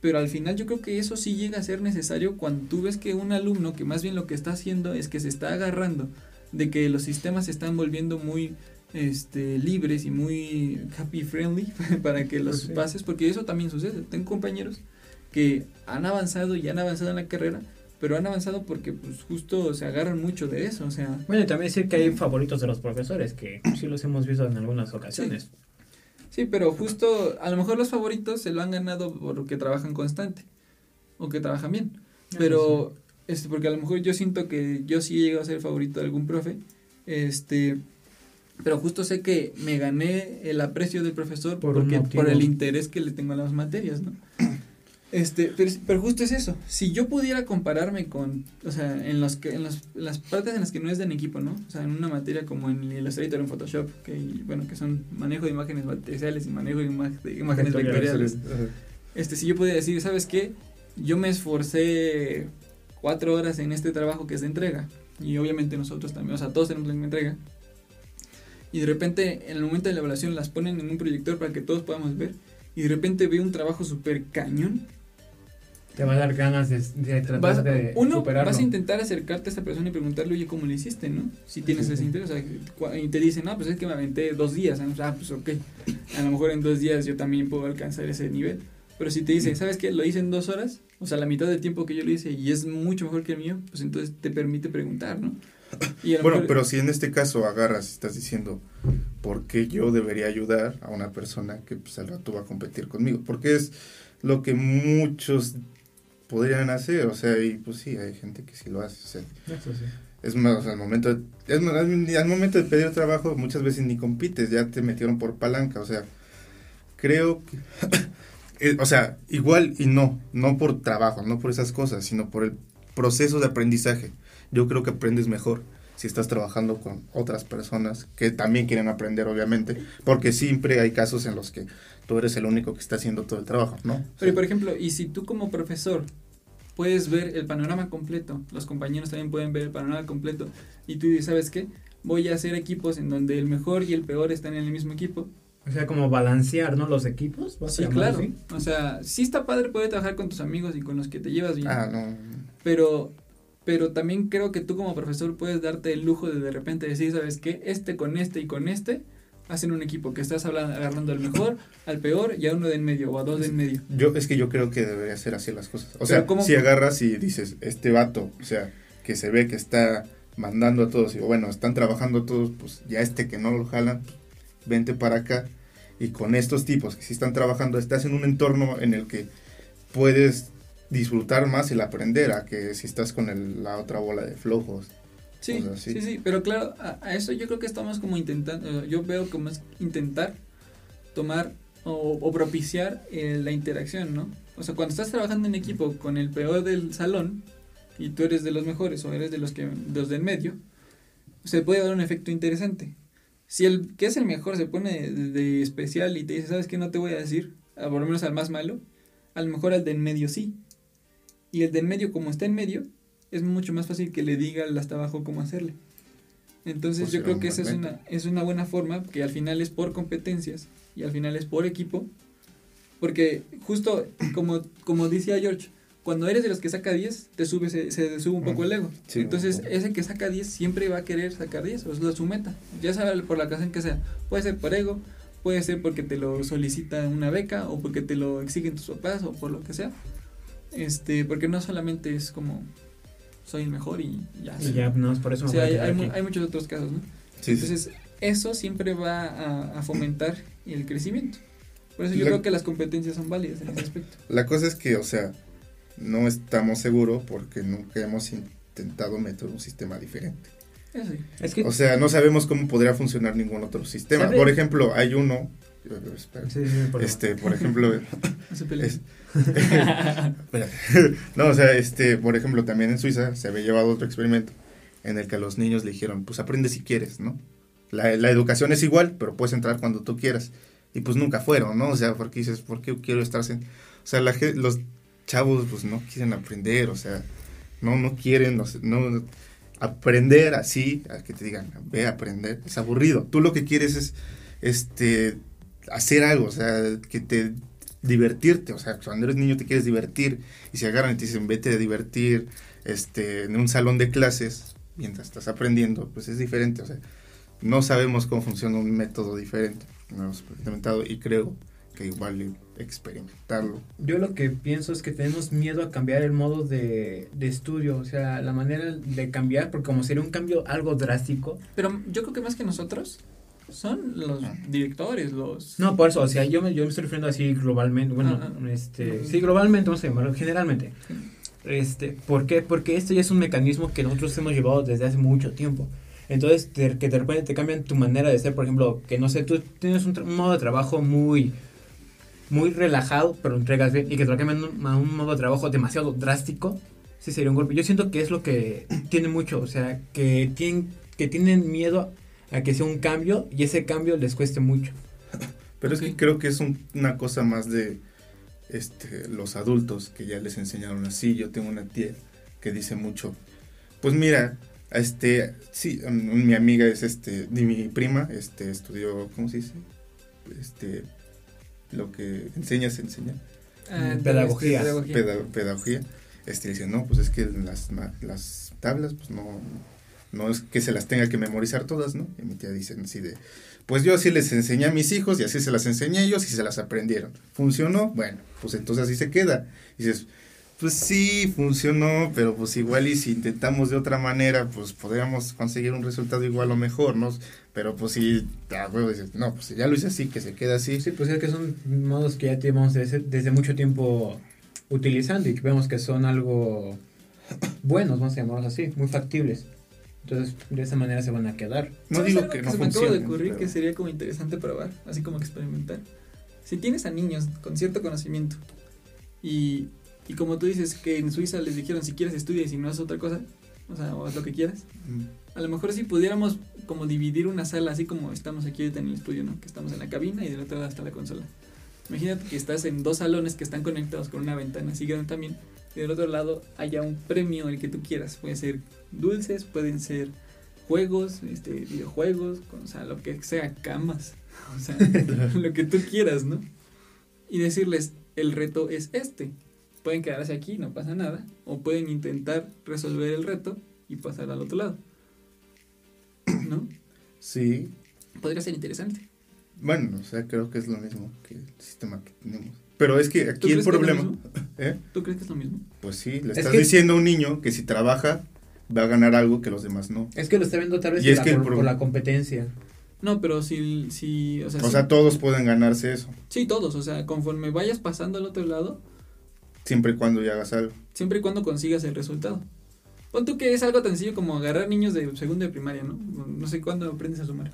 pero al final yo creo que eso sí llega a ser necesario cuando tú ves que un alumno que más bien lo que está haciendo es que se está agarrando de que los sistemas se están volviendo muy este, libres y muy happy friendly para que los sí. pases, porque eso también sucede. Tengo compañeros que han avanzado y han avanzado en la carrera, pero han avanzado porque pues justo se agarran mucho de eso, o sea. Bueno, y también decir que hay favoritos de los profesores, que sí los hemos visto en algunas ocasiones. Sí. sí, pero justo a lo mejor los favoritos se lo han ganado porque trabajan constante o que trabajan bien, pero sí. este, porque a lo mejor yo siento que yo sí he llegado a ser favorito de algún profe, este pero justo sé que me gané el aprecio del profesor por, porque, por el interés que le tengo a las materias, ¿no? Este, pero, pero, justo es eso. Si yo pudiera compararme con, o sea, en los que, en, los, en las partes en las que no es de en equipo, ¿no? O sea, en una materia como en Illustrator, en Photoshop, que bueno, que son manejo de imágenes matriciales y manejo de, ima de imágenes vectoriales. Este, si yo pudiera decir, ¿sabes qué? Yo me esforcé cuatro horas en este trabajo que es de entrega. Y obviamente nosotros también, o sea, todos tenemos la misma entrega y de repente en el momento de la evaluación las ponen en un proyector para que todos podamos ver y de repente veo un trabajo súper cañón. Te va a dar ganas de, de tratar vas, de uno, superarlo. vas a intentar acercarte a esta persona y preguntarle, oye, ¿cómo lo hiciste, no? Si tienes sí, ese sí. interés, o sea, y te dicen, no, pues es que me aventé dos días, ah, pues ok, a lo mejor en dos días yo también puedo alcanzar ese nivel, pero si te dicen, ¿sabes qué? Lo hice en dos horas, o sea, la mitad del tiempo que yo lo hice y es mucho mejor que el mío, pues entonces te permite preguntar, ¿no? Bueno, pero si en este caso agarras y estás diciendo, ¿por qué yo debería ayudar a una persona que pues, al rato va a competir conmigo? Porque es lo que muchos podrían hacer, o sea, y pues sí, hay gente que sí lo hace. O sea, sí. Es más, o sea, al momento, de, es más, al momento de pedir trabajo muchas veces ni compites, ya te metieron por palanca, o sea, creo que, o sea, igual y no, no por trabajo, no por esas cosas, sino por el proceso de aprendizaje yo creo que aprendes mejor si estás trabajando con otras personas que también quieren aprender, obviamente, porque siempre hay casos en los que tú eres el único que está haciendo todo el trabajo, ¿no? Pero, sí. por ejemplo, y si tú como profesor puedes ver el panorama completo, los compañeros también pueden ver el panorama completo, y tú dices, ¿sabes qué? Voy a hacer equipos en donde el mejor y el peor están en el mismo equipo. O sea, como balancear, ¿no? Los equipos. Sí, claro. Así? O sea, sí está padre poder trabajar con tus amigos y con los que te llevas bien. Ah, no. Pero pero también creo que tú como profesor puedes darte el lujo de de repente decir, ¿sabes qué? Este con este y con este hacen un equipo que estás hablando, agarrando al mejor, al peor y a uno de en medio o a dos de en medio. Yo, es que yo creo que debería ser así las cosas. O sea, ¿cómo- si agarras y dices, este vato, o sea, que se ve que está mandando a todos, y bueno, están trabajando todos, pues ya este que no lo jalan, vente para acá. Y con estos tipos que sí están trabajando, estás en un entorno en el que puedes disfrutar más el aprender a que si estás con el- la otra bola de flojos. Sí, sí, sí, pero claro, a, a eso yo creo que estamos como intentando, yo veo como es intentar tomar o, o propiciar eh, la interacción, ¿no? O sea, cuando estás trabajando en equipo con el peor del salón y tú eres de los mejores o eres de los que de los del medio, se puede dar un efecto interesante. Si el que es el mejor se pone de, de especial y te dice, ¿sabes qué? No te voy a decir, a por lo menos al más malo, a lo mejor al del medio sí. Y el del medio, como está en medio, es mucho más fácil que le diga al hasta abajo cómo hacerle. Entonces Pues yo creo que esa es una, es una buena forma, que al final es por competencias y al final es por equipo. Porque justo como, como decía George, cuando eres de los que saca 10, te sube, se, se sube un poco el ego. Sí, Entonces ese que saca 10 siempre va a querer sacar 10, o es su meta. Ya sabe por la ocasión que sea. Puede ser por ego, puede ser porque te lo solicita una beca o porque te lo exigen tus papás o por lo que sea. Este, porque no solamente es como soy el mejor y ya. Y ya, no, es por eso O me sea, voy a hay, quedar hay mu- aquí. hay muchos otros casos, ¿no? Sí, sí. Entonces, eso siempre va a, a fomentar el crecimiento. Por eso yo La- creo que las competencias son válidas en ese aspecto. La cosa es que, o sea, no estamos seguros porque nunca hemos intentado meter un sistema diferente. Eso sí. Es que, O sea, no sabemos cómo podría funcionar ningún otro sistema. ¿Sabe? Por ejemplo, hay uno, sí, sí, por este, por ejemplo, No es- o sea, este, por ejemplo, también en Suiza se había llevado otro experimento en el que a los niños le dijeron, pues aprende si quieres, ¿no? La, la educación es igual, pero puedes entrar cuando tú quieras. Y pues nunca fueron, ¿no? O sea, porque dices, ¿por qué quiero estar sin...? O sea, la, los chavos pues no quieren aprender, o sea, no, no quieren, no, no aprender así, a que te digan, ve a aprender, es aburrido. Tú lo que quieres es, este, hacer algo, o sea, que te divertirte, o sea, cuando eres niño te quieres divertir y si agarran y te dicen vete a divertir este, en un salón de clases mientras estás aprendiendo, pues es diferente, o sea, no sabemos cómo funciona un método diferente, no lo hemos experimentado y creo que igual experimentarlo. Yo lo que pienso es que tenemos miedo a cambiar el modo de, de estudio, o sea, la manera de cambiar, porque como sería un cambio algo drástico. Pero yo creo que más que nosotros son los directores, los... No, por eso, o sea, yo me, yo me estoy refiriendo así globalmente, bueno, Ah, ah. este, sí, globalmente, vamos a llamarlo, generalmente. Este, ¿Por qué? Porque esto ya es un mecanismo que nosotros hemos llevado desde hace mucho tiempo. Entonces, te- que de repente te cambian tu manera de ser, por ejemplo, que no sé, tú tienes un, modo de trabajo muy muy relajado, pero entregas bien, y que te lo cambien un- a un modo de trabajo demasiado drástico, sí sería un golpe. Yo siento que es lo que tiene mucho, o sea, que tienen, que tienen miedo a que sea un cambio y ese cambio les cueste mucho. Pero es que creo que es un- una cosa más de este, los adultos que ya les enseñaron así. Yo tengo una tía que dice mucho, pues mira, este, sí, mm, mi amiga es este, ni mi prima, este, estudió, ¿cómo se dice? Este, lo que enseña se enseña, ah, Pedagogía. este, pedagogía. peda- pedagogía. Este, dice, no, pues es que las, las tablas, pues no, no es que se las tenga que memorizar todas, ¿no? Y mi tía dice así de, pues yo así les enseñé a mis hijos y así se las enseñé a ellos y se las aprendieron. ¿Funcionó? Bueno, pues entonces así se queda. Dices, pues sí, funcionó, pero pues igual y si intentamos de otra manera, pues podríamos conseguir un resultado igual o mejor, ¿no? Pero pues huevo, dices, no, pues ya lo hice así, que se queda así. Sí, pues es que son modos que ya llevamos desde, desde mucho tiempo utilizando y que vemos que son algo buenos, vamos a llamarlos así, muy factibles. Entonces, de esa manera se van a quedar. No ¿Sabes digo algo que no se me acaba de ocurrir pero- que sería como interesante probar, así como que experimentar. Si tienes a niños con cierto conocimiento y, y como tú dices que en Suiza les dijeron si quieres estudia y si no haz otra cosa, o sea, o haz lo que quieras, Mm. a lo mejor si pudiéramos como dividir una sala así como estamos aquí ahorita en el estudio, ¿no? Que estamos en la cabina y del otro lado está la consola. Imagínate que estás en dos salones que están conectados con una ventana así grande también y del otro lado haya un premio el que tú quieras. Puede ser dulces, pueden ser juegos, este, videojuegos, con- o sea, lo que sea, camas, o sea, lo que tú quieras, ¿no? Y decirles, el reto es este. pueden quedarse aquí, no pasa nada, o pueden intentar resolver el reto y pasar al otro lado. ¿No? Sí. Podría ser interesante. Bueno, o sea, creo que es lo mismo que el sistema que tenemos. Pero es que ¿Tú aquí el que es problema... ¿Eh? ¿Tú crees que es lo mismo? Pues sí, le Es estás que- diciendo a un niño que si trabaja va a ganar algo que los demás no. Es que lo está viendo tal vez Y es por, que la, por, la competencia. No, pero si, si o sea, O sea, todos pueden ganarse eso, sí, todos, o sea, conforme vayas pasando al otro lado, siempre y cuando ya hagas algo. siempre y cuando consigas el resultado. Pon tú que es algo tan sencillo como agarrar niños de segundo de primaria, ¿no? No sé cuándo aprendes a sumar.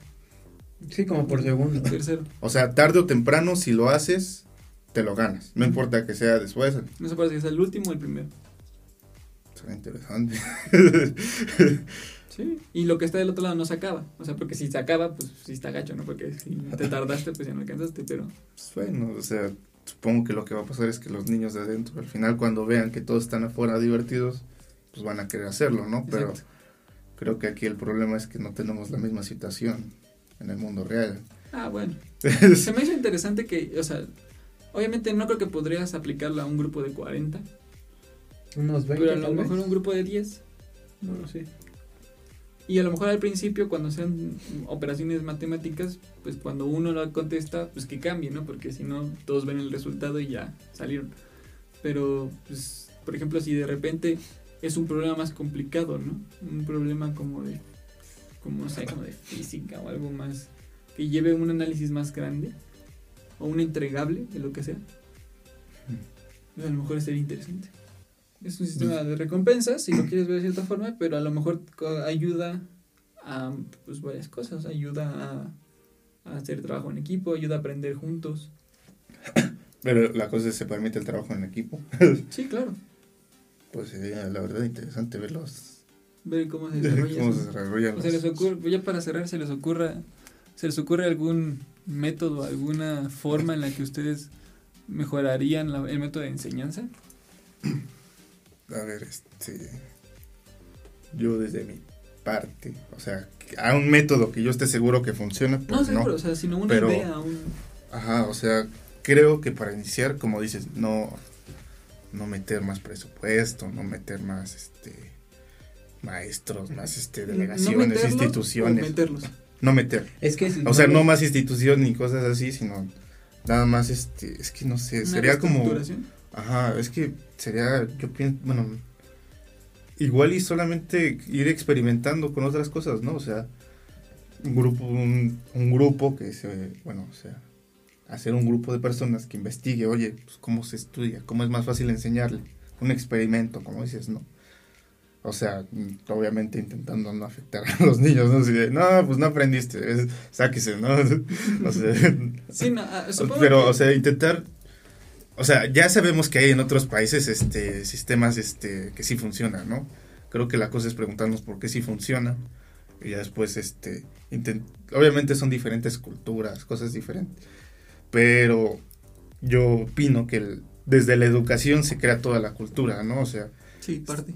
Sí, como por segundo. Tercero. O sea, tarde o temprano, si lo haces, te lo ganas. No importa que sea después. No se parece que es el último o el primero. Interesante. Sí. Y lo que está del otro lado no se acaba. O sea, porque si se acaba, pues sí está gacho, ¿no? Porque si te tardaste, pues ya no alcanzaste, pero... Pues bueno, o sea, supongo que lo que va a pasar es que los niños de adentro, al final, cuando vean que todos están afuera divertidos, pues van a querer hacerlo, ¿no? Pero Exacto. creo que aquí el problema es que no tenemos la misma situación en el mundo real. Ah, bueno. Se me hizo interesante que, o sea, obviamente no creo que podrías aplicarlo a un grupo de 40, Unos 20 pero a lo mejor un grupo de 10. No lo sé. Y a lo mejor al principio, cuando sean operaciones matemáticas, pues cuando uno lo contesta, pues que cambie, ¿no? Porque si no, todos ven el resultado y ya salieron. Pero, pues, por ejemplo, si de repente es un problema más complicado, ¿no? Un problema como de, como, no sé, como de física o algo más, que lleve un análisis más grande, o un entregable, de lo que sea. pues a lo mejor sería interesante. Es un sistema de recompensas, si lo quieres ver de cierta forma, pero a lo mejor ayuda a pues, varias cosas. Ayuda a, a hacer trabajo en equipo, ayuda a aprender juntos. Pero la cosa es se permite el trabajo en equipo. Sí, claro. Pues sería la verdad interesante verlos. Ver cómo se desarrolla. cómo se desarrollan O se les los- ocurre, ya para cerrar, se les ocurra, se les ocurre algún método, alguna forma en la que ustedes mejorarían la- el método de enseñanza. A ver, este. Yo desde mi parte, o sea, a un método que yo esté seguro que funciona, pues No, no. seguro, o sea, sino una Pero- idea, un... Ajá, o sea, creo que para iniciar, como dices, no, no meter más presupuesto, no meter más, este, maestros, más, este, delegaciones, no meterlos instituciones. o meterlos. No meter. Es que si O sea, no más instituciones ni cosas así, sino nada más, este, es que no sé, sería como... Ajá, es que sería, yo pienso, bueno, igual y solamente ir experimentando con otras cosas, ¿no? O sea, un grupo, un, un grupo que se, bueno, o sea, hacer un grupo de personas que investigue, oye, pues cómo se estudia, cómo es más fácil enseñarle, un experimento, como dices, ¿no? O sea, obviamente intentando no afectar a los niños, ¿no? De, no, pues no aprendiste, es- sáquese, ¿no? O sea, Sí, no, ah, supongo pero, que- o sea, intentar. O sea, ya sabemos que hay en otros países este sistemas este que sí funcionan, ¿no? Creo que la cosa es preguntarnos por qué sí funciona. Y ya después, este. Obviamente son diferentes culturas, cosas diferentes. Pero yo opino que el- desde la educación se crea toda la cultura, ¿no? O sea, Sí, parte.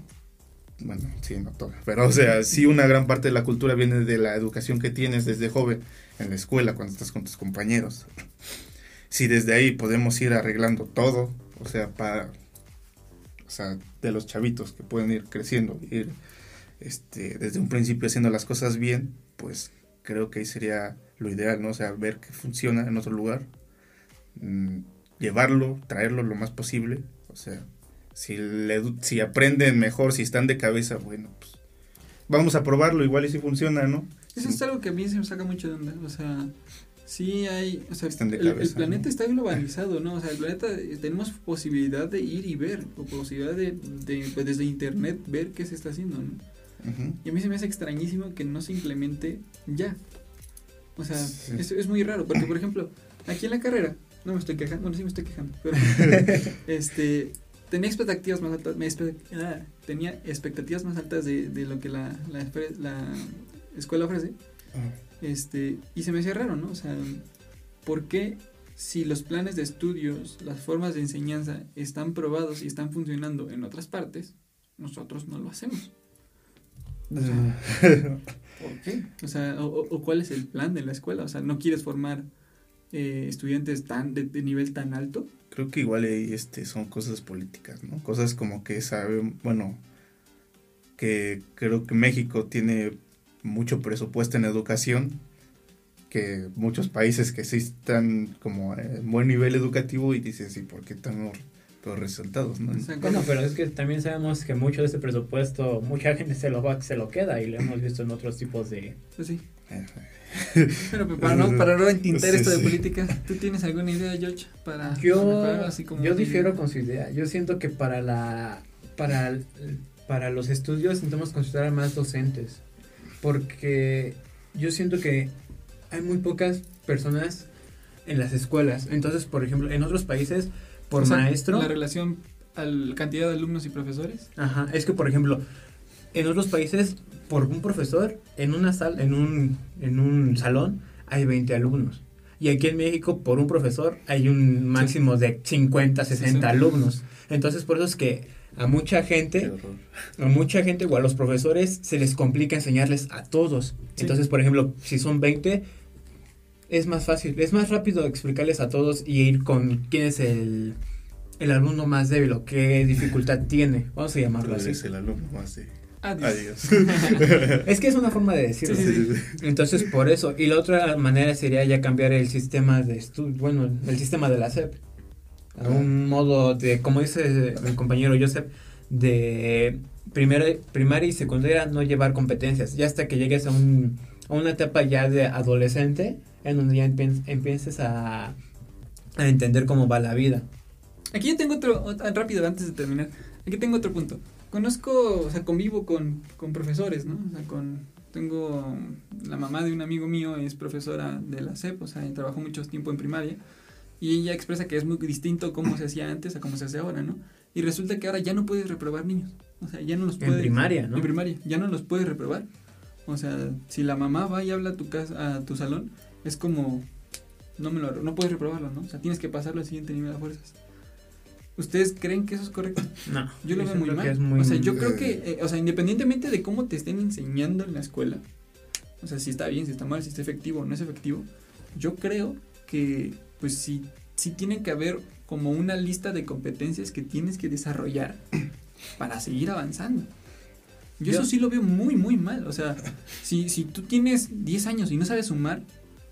bueno, sí, no toda, pero o sea, sí una gran parte de la cultura viene de la educación que tienes desde joven en la escuela, cuando estás con tus compañeros. Si desde ahí podemos ir arreglando todo, o sea, para, o sea, de los chavitos que pueden ir creciendo, ir, este, desde un principio haciendo las cosas bien, pues creo que ahí sería lo ideal, ¿no? O sea, ver que funciona en otro lugar, mm, llevarlo, traerlo lo más posible, o sea, si, le, si aprenden mejor, si están de cabeza, bueno, pues vamos a probarlo, igual y si funciona, ¿no? Eso es algo que a mí se me saca mucho de onda. O sea, sí hay. O sea, Están de el, planeta ¿no? está globalizado, ¿no? O sea, el planeta eh, tenemos posibilidad de ir y ver, o posibilidad de, de, pues, desde internet ver qué se está haciendo, ¿no? Y a mí se me hace extrañísimo que no se implemente ya. O sea, Sí. es, es muy raro, porque por ejemplo, aquí en la carrera, no me estoy quejando, bueno, sí me estoy quejando, pero este tenía expectativas más altas, me ah, tenía expectativas más altas de, de lo que la, la, espe- la escuela ofrece, este, y se me hacía raro, ¿no? O sea, ¿por qué si los planes de estudios, las formas de enseñanza están probados y están funcionando en otras partes, nosotros no lo hacemos? ¿Por qué? O sea, o, o- o cuál es el plan de la escuela? O sea, no quieres formar eh, estudiantes tan de, de nivel tan alto. Creo que igual este, son cosas políticas, ¿no? Cosas como que saben, bueno, que creo que México tiene mucho presupuesto en educación, que muchos países que sí están como en buen nivel educativo y dices, sí, ¿por qué tenemos los resultados, no? Bueno, pero es que también sabemos que mucho de ese presupuesto, mucha gente se lo va, se lo queda y lo hemos visto en otros tipos de... pues sí. Pero para no, para no entintar Sí, esto de sí. política, ¿tú tienes alguna idea, George? Para Yo, así como yo difiero idea? con su idea. Yo siento que para la para, para los estudios necesitamos considerar más docentes. Porque yo siento que hay muy pocas personas en las escuelas. Entonces, por ejemplo, en otros países, por O sea, maestro. La relación a la cantidad de alumnos y profesores. Ajá, es que por ejemplo, en otros países, por un profesor, en una sala, en un, en un salón, hay 20 alumnos. Y aquí en México, por un profesor, hay un máximo de 50, 60 60. alumnos. Entonces, por eso es que a mucha gente, a mucha gente o a los profesores se les complica enseñarles a todos. Sí. Entonces, por ejemplo, si son 20, es más fácil, es más rápido explicarles a todos y ir con quién es el, el alumno más débil o qué dificultad tiene. Vamos a llamarlo Tú así. eres el alumno más de... Adiós. Adiós. Es que es una forma de decirlo. Sí, sí, sí. Entonces, por eso. Y la otra manera sería ya cambiar el sistema de estudio, bueno, el sistema de la SEP. A un modo de, como dice mi compañero Joseph, de primera, primaria y secundaria no llevar competencias. Ya hasta que llegues a, un, a una etapa ya de adolescente, en donde ya empie- empieces a, a entender cómo va la vida. Aquí yo tengo otro, ot- rápido antes de terminar, aquí tengo otro punto. Conozco, o sea, convivo con, con profesores, ¿no? O sea, con, tengo, la mamá de un amigo mío es profesora de la SEP, o sea, trabajó mucho tiempo en primaria, y ella expresa que es muy distinto cómo se hacía antes a cómo se hace ahora, ¿no? Y resulta que ahora ya no puedes reprobar niños, o sea, ya no los En puedes... primaria, ¿no? En primaria, ya no los puedes reprobar. O sea, si la mamá va y habla a tu casa, a tu salón, es como no me lo no puedes reprobarlo, ¿no? O sea, tienes que pasarlo al siguiente nivel a fuerzas. ¿Ustedes creen que eso es correcto? No, Yo lo veo muy mal. muy- O sea, yo creo que, eh, o sea, independientemente de cómo te estén enseñando en la escuela, o sea, si está bien, si está mal, si está efectivo o no es efectivo, yo creo que, pues sí, sí tiene que haber como una lista de competencias que tienes que desarrollar para seguir avanzando. Yo, Yo- eso sí lo veo muy, muy mal. O sea, si, si tú tienes 10 años y no sabes sumar,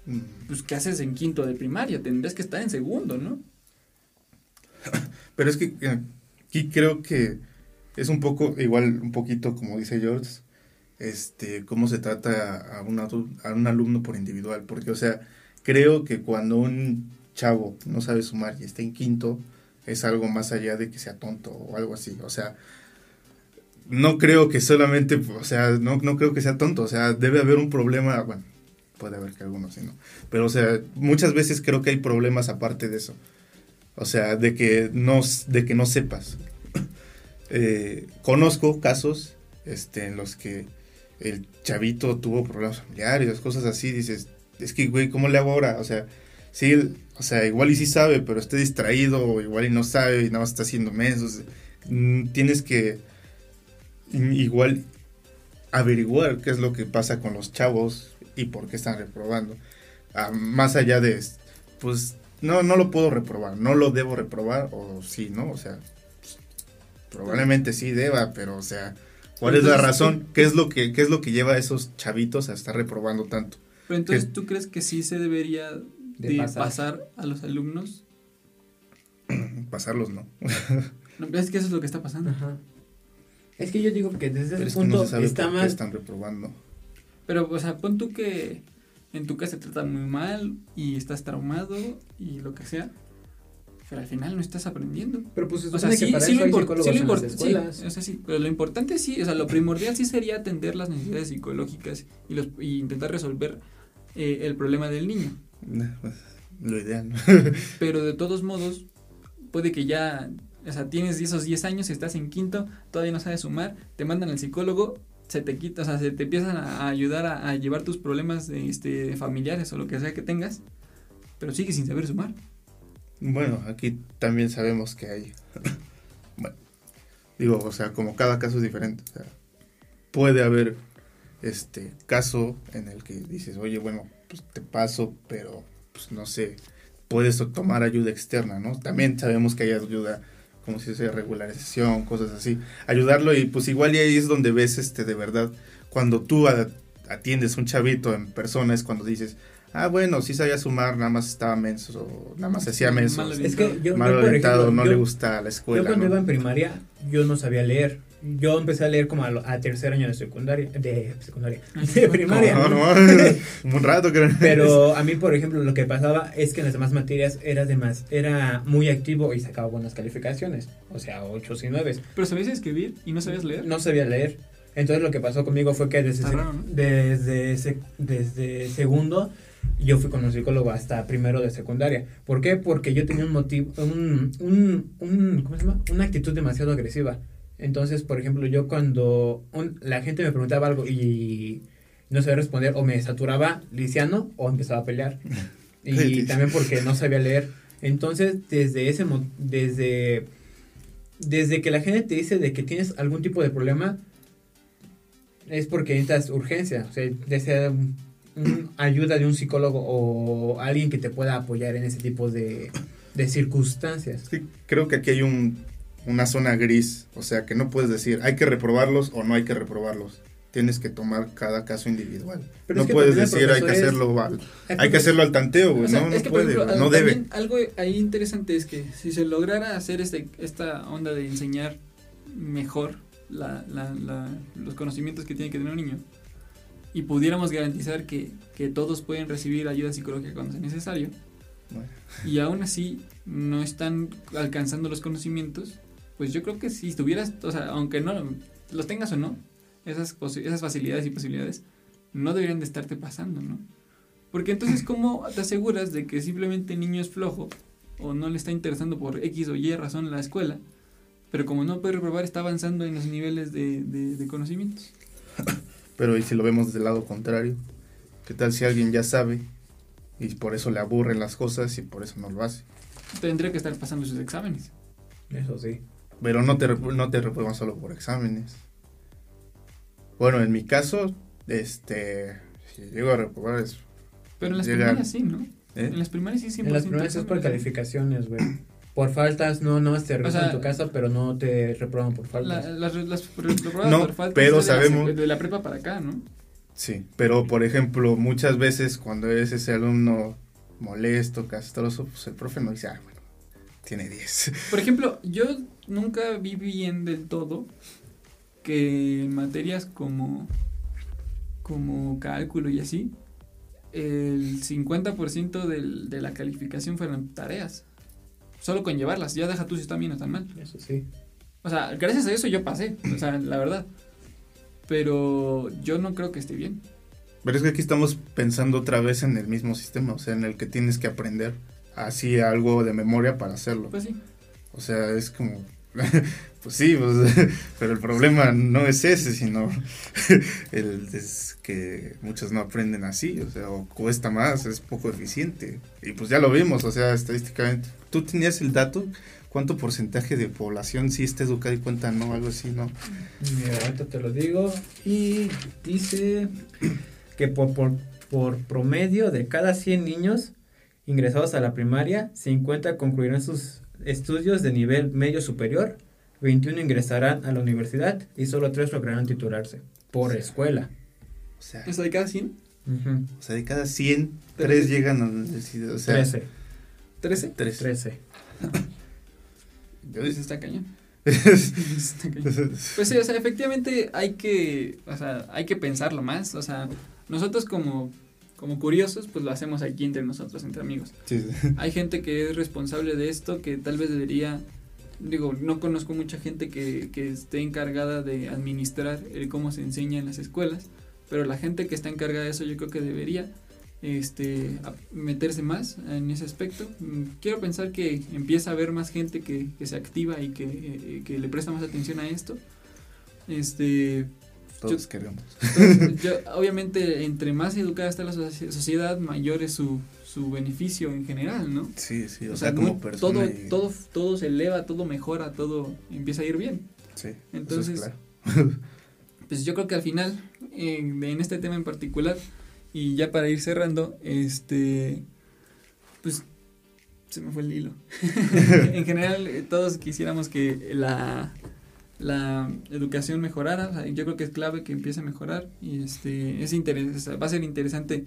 Mm. pues ¿qué haces en quinto de primaria? Tendrías que estar en segundo, ¿no? Pero es que eh, aquí creo que es un poco, igual un poquito como dice George, este, cómo se trata a un, a un alumno por individual. Porque, o sea, creo que cuando un chavo no sabe sumar y está en quinto, es algo más allá de que sea tonto o algo así. O sea, no creo que solamente, o sea, no, no creo que sea tonto. O sea, debe haber un problema, bueno, puede haber que algunos sí, ¿no? Pero, o sea, muchas veces creo que hay problemas aparte de eso. O sea, de que no, de que no sepas. Eh, conozco casos este, en los que el chavito tuvo problemas familiares, cosas así, dices, es que, güey, ¿cómo le hago ahora? O sea, sí, o sea, igual y sí sabe, pero está distraído, o igual y no sabe, y nada más está haciendo meses. Mm, Tienes que mm, igual averiguar qué es lo que pasa con los chavos y por qué están reprobando. Ah, más allá de, pues, no, no lo puedo reprobar, no lo debo reprobar, o sí, ¿no? O sea, pues, probablemente sí deba, pero, o sea, ¿cuál es la razón? ¿Qué es lo que, qué es lo que lleva a esos chavitos a estar reprobando tanto? Pero entonces, ¿Qué? ¿tú crees que sí se debería de, De pasar. pasar. a los alumnos? Pasarlos, ¿no? No, es que eso es lo que está pasando. Ajá. Es que yo digo que desde Pero ese es que punto no se sabe está por qué más están reprobando. Pero, o sea, pon tú que en tu casa te tratan muy mal y estás traumado y lo que sea. Pero al final no estás aprendiendo. Pero pues O sea, sí, que para sí eso lo, hay sí lo sí, o sea, sí, pero lo importante sí, o sea, lo primordial sí sería atender las necesidades psicológicas y, los, y intentar resolver eh, el problema del niño. Pues, Lo ideal, ¿no? Pero de todos modos, puede que ya, o sea, tienes esos 10 años, estás en quinto, todavía no sabes sumar, te mandan al psicólogo, se te quita, o sea, se te empiezan a, a ayudar a, a llevar tus problemas este, familiares o lo que sea que tengas, pero sigues sin saber sumar. Bueno, aquí también sabemos que hay. bueno, digo, o sea, como cada caso es diferente. O sea, puede haber este caso en el que dices, oye, bueno, pues te paso, pero pues no sé, puedes tomar ayuda externa, ¿no? También sabemos que hay ayuda, como si dice, regularización, cosas así. Ayudarlo y pues igual y ahí es donde ves, este, de verdad, cuando tú atiendes un chavito en persona es cuando dices, ah, bueno, sí sabía sumar, nada más estaba menso, nada más hacía menso. Es que yo, mal orientado, no le gusta la escuela. Yo cuando iba en primaria, yo no sabía leer. Yo empecé a leer como a, tercer año de secundaria, de secundaria, de primaria. No, no, un rato creo. Pero a mí, por ejemplo, lo que pasaba es que en las demás materias era, más, era muy activo y sacaba buenas calificaciones, o sea, 8 y 9. ¿Pero sabías escribir y no sabías leer? No sabía leer. Entonces lo que pasó conmigo fue que desde, desde, desde segundo yo fui con un psicólogo hasta primero de secundaria. ¿Por qué? Porque yo tenía un motivo, un, un, un ¿cómo se llama? Una actitud demasiado agresiva. Entonces, por ejemplo, yo cuando la gente me preguntaba algo y no sabía responder, o me saturaba lisiano o empezaba a pelear. Y también porque no sabía leer. Entonces, desde ese desde desde que la gente te dice de que tienes algún tipo de problema es porque necesitas urgencia, o sea, desea ayuda de un psicólogo o alguien que te pueda apoyar en ese tipo de, de circunstancias. Sí, creo que aquí hay un, una zona gris, o sea, que no puedes decir hay que reprobarlos o no hay que reprobarlos. Tienes que tomar cada caso individual. no puedes decir hay que hacerlo al, hay que hacerlo al tanteo, güey. no, no puede, no debe. Algo ahí interesante es que si se lograra hacer este, esta onda de enseñar mejor la, la, la, los conocimientos que tiene que tener un niño, y pudiéramos garantizar que, que todos pueden recibir ayuda psicológica cuando sea necesario, y aún así no están alcanzando los conocimientos, pues yo creo que si estuvieras, o sea, aunque no los tengas o no, esas, esas facilidades y posibilidades no deberían de estarte pasando, ¿no? Porque entonces, ¿cómo te aseguras de que simplemente el niño es flojo o no le está interesando por X o Y razón la escuela, pero como no puede reprobar, está avanzando en los niveles de, de, de conocimientos? Pero ¿y si lo vemos del lado contrario? ¿Qué tal si alguien ya sabe y por eso le aburren las cosas y por eso no lo hace? Tendría que estar pasando sus exámenes. Eso sí. Pero no te, no te reprueban solo por exámenes. Bueno, en mi caso, este, si llego a reprobar es... Pero en las primarias sí, ¿no? ¿Eh? En las primarias sí siempre. En las primarias es por calificaciones, güey. Por faltas, no, no te revisan tu casa, pero no te reproban por faltas. las, las no, por faltas pero sabemos... De la, prepa para acá, ¿no? Sí, pero por ejemplo, muchas veces cuando eres ese alumno molesto, castroso, pues el profe no dice, ah, bueno, tiene 10. Por ejemplo, yo nunca vi bien del todo que en materias como, como cálculo y así, el 50% del, de la calificación fueron tareas solo con llevarlas. Ya deja tú si están bien o están mal. Eso sí. O sea, gracias a eso yo pasé, o sea, la verdad. Pero yo no creo que esté bien. Pero es que aquí estamos pensando otra vez en el mismo sistema, o sea, en el que tienes que aprender así algo de memoria para hacerlo. Pues sí. O sea, es como, pues sí, pues, pero el problema no es ese, sino el es que muchos no aprenden así, o sea, o cuesta más, es poco eficiente. Y pues ya lo vimos, o sea, estadísticamente. ¿Tú tenías el dato? ¿Cuánto porcentaje de población sí está educada y cuenta no? Algo así, ¿no? Mira, ahorita te lo digo. Y dice que por, por, promedio de cada 100 niños ingresados a la primaria, 50 concluirán sus estudios de nivel medio superior, 21 ingresarán a la universidad y solo 3 lograrán titularse por escuela. O sea, ¿Eso de cada 100? O sea, de cada 100, 3 llegan a la universidad. O sea, 13. ¿13? 13. 13. Pues está cañón. pues sí, o sea, efectivamente hay que, o sea, hay que pensarlo más, o sea, nosotros como como curiosos, pues lo hacemos aquí entre nosotros, entre amigos. Hay gente que es responsable de esto, que tal vez debería, digo, no conozco mucha gente que, que esté encargada de administrar el cómo se enseña en las escuelas, pero la gente que está encargada de eso yo creo que debería este meterse más en ese aspecto. Mm, quiero pensar que empieza a haber más gente que, que se activa y que, eh, que le presta más atención a esto. Este, todos queremos. obviamente, entre más educada está la sociedad, mayor es su, su beneficio en general, ¿no? Sí, sí, o, sea, como persona. Todo, todo, todo se eleva, todo mejora, todo empieza a ir bien. Sí. Entonces, pues yo creo que al final, en, en este tema en particular, y ya para ir cerrando, este pues se me fue el hilo. en general, eh, todos quisiéramos que la, la educación mejorara. Yo creo que es clave que empiece a mejorar y este es interesante, va a ser interesante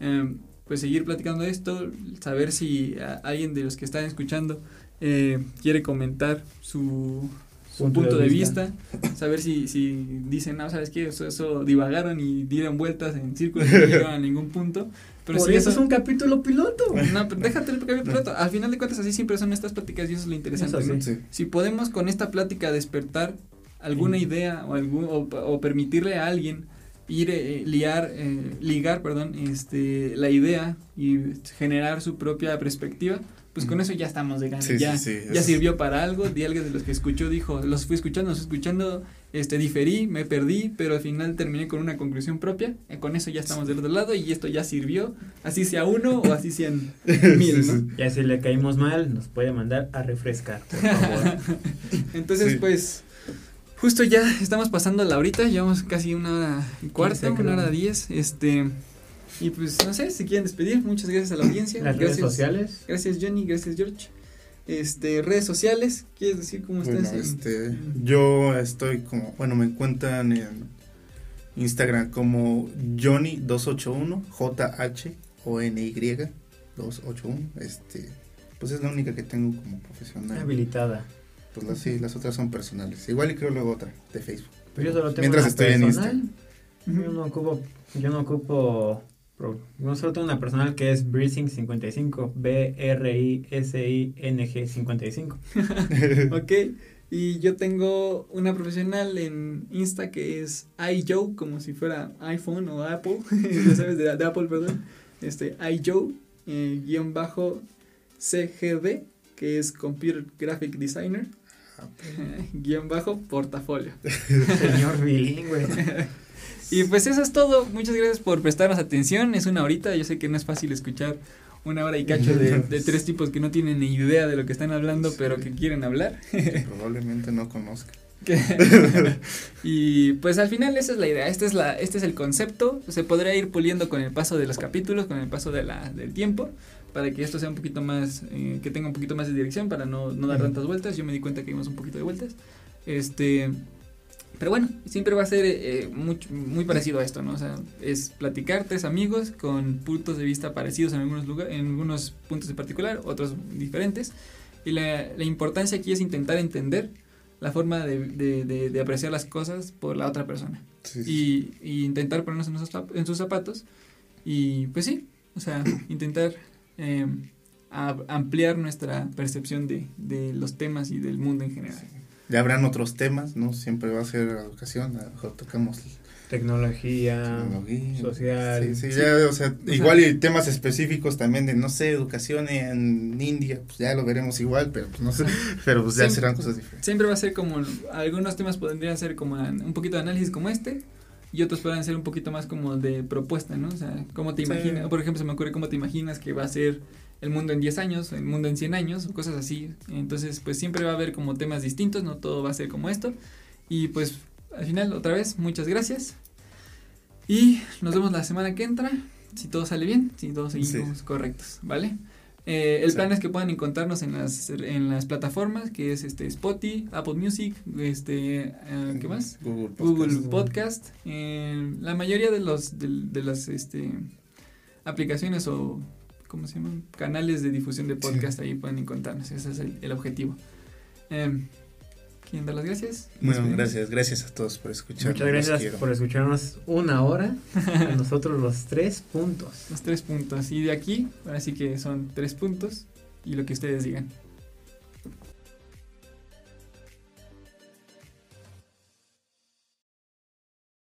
eh, pues seguir platicando esto, saber si alguien de los que están escuchando eh, quiere comentar su, su punto, de, vista. saber si, si dicen, no, sabes qué, eso, eso divagaron y dieron vueltas en círculos y no llegaron a ningún punto. Pero si eso es un capítulo piloto. No, pero déjate el capítulo piloto. Al final de cuentas, así siempre son estas pláticas y eso es lo interesante. Si podemos con esta plática despertar alguna idea o, algún, o, permitirle a alguien ir eh, liar, eh, ligar perdón, este, la idea y generar su propia perspectiva, pues con eso ya estamos de ganas. ya, ya sirvió para algo. De alguien de los que escuchó dijo, los fui escuchando, los escuchando, este, diferí, me perdí, pero al final terminé con una conclusión propia. Eh, con eso ya estamos del otro lado y esto ya sirvió, así sea uno o así sean mil. ¿no? Ya si le caímos mal, nos puede mandar a refrescar, por favor. Entonces, pues Justo ya estamos pasando la horita, llevamos casi una hora y cuarto, una hora diez, este, y pues no sé, si quieren despedir, muchas gracias a la audiencia. Las redes sociales. Gracias Johnny, gracias George. Este, redes sociales, ¿quieres decir cómo estás? Este, yo estoy como, bueno, me encuentran en Instagram como Johnny281, J-H-O-N-Y 281, este, pues es la única que tengo como profesional. Habilitada. Pues las, sí, las otras son personales. Igual y creo luego otra, de Facebook. Pero yo solo tengo Mientras estoy en Instagram. Yo no ocupo, yo no ocupo, tengo una personal que es Breezing55, B-R-I-S-I-N-G 55. ok, y yo tengo una profesional en Insta que es iJoe, como si fuera iPhone o Apple, ya sabes, de, Apple, perdón. Este, iJoe, eh, guion bajo CGD, que es Computer Graphic Designer. guion bajo portafolio. Señor bilingüe. Y pues eso es todo. Muchas gracias por prestarnos atención. Es una horita. Yo sé que no es fácil escuchar una hora y cacho de, tres tipos que no tienen ni idea de lo que están hablando, pero que quieren hablar. probablemente no conozcan. y pues al final esa es la idea, este es, la, este es el concepto, se podría ir puliendo con el paso de los capítulos, con el paso de la, del tiempo, para que esto sea un poquito más, eh, que tenga un poquito más de dirección, para no, no dar tantas vueltas. Yo me di cuenta que dimos un poquito de vueltas. Este, pero bueno, siempre va a ser eh, muy, muy, parecido a esto, ¿no? O sea, es platicar tres amigos con puntos de vista parecidos en algunos en algunos puntos en particular, otros diferentes. Y la, la importancia aquí es intentar entender la forma de, de, de, apreciar las cosas por la otra persona. Y, y, intentar ponernos en, en sus zapatos. Y pues sí, o sea, intentar eh, a ampliar nuestra percepción de, de, los temas y del mundo en general. Ya habrán otros temas, ¿no? Siempre va a ser educación, a lo mejor tocamos tecnología, social. Sí, sí, ya, o sea, igual y temas específicos también de, no sé, educación en India, pues ya lo veremos igual, pero pues no sé, pero pues ya serán cosas diferentes. Siempre va a ser como, algunos temas podrían ser como un poquito de análisis como este, y otros pueden ser un poquito más como de propuesta, ¿no? O sea, ¿cómo te imaginas? Por ejemplo, se me ocurre cómo te imaginas que va a ser el mundo en 10 años, el mundo en 100 años, cosas así. Entonces, pues siempre va a haber como temas distintos, no todo va a ser como esto. Y pues al final, otra vez, muchas gracias. Y nos vemos la semana que entra, si todo sale bien, si todos seguimos correctos, ¿vale? Eh, el plan es que puedan encontrarnos en las, en las plataformas, que es este Spotify, Apple Music, este, eh, ¿qué más? Google Podcast. la mayoría de los de, las este, aplicaciones o, ¿cómo se llaman? Canales de difusión de podcast ahí pueden encontrarnos. Ese es el, objetivo. Em, ¿Quieren dar las gracias? Bueno, gracias, gracias a todos por escuchar. Muchas gracias por escucharnos una hora. a nosotros los tres puntos. Los tres puntos. Y de aquí, ahora sí que son tres puntos y lo que ustedes digan.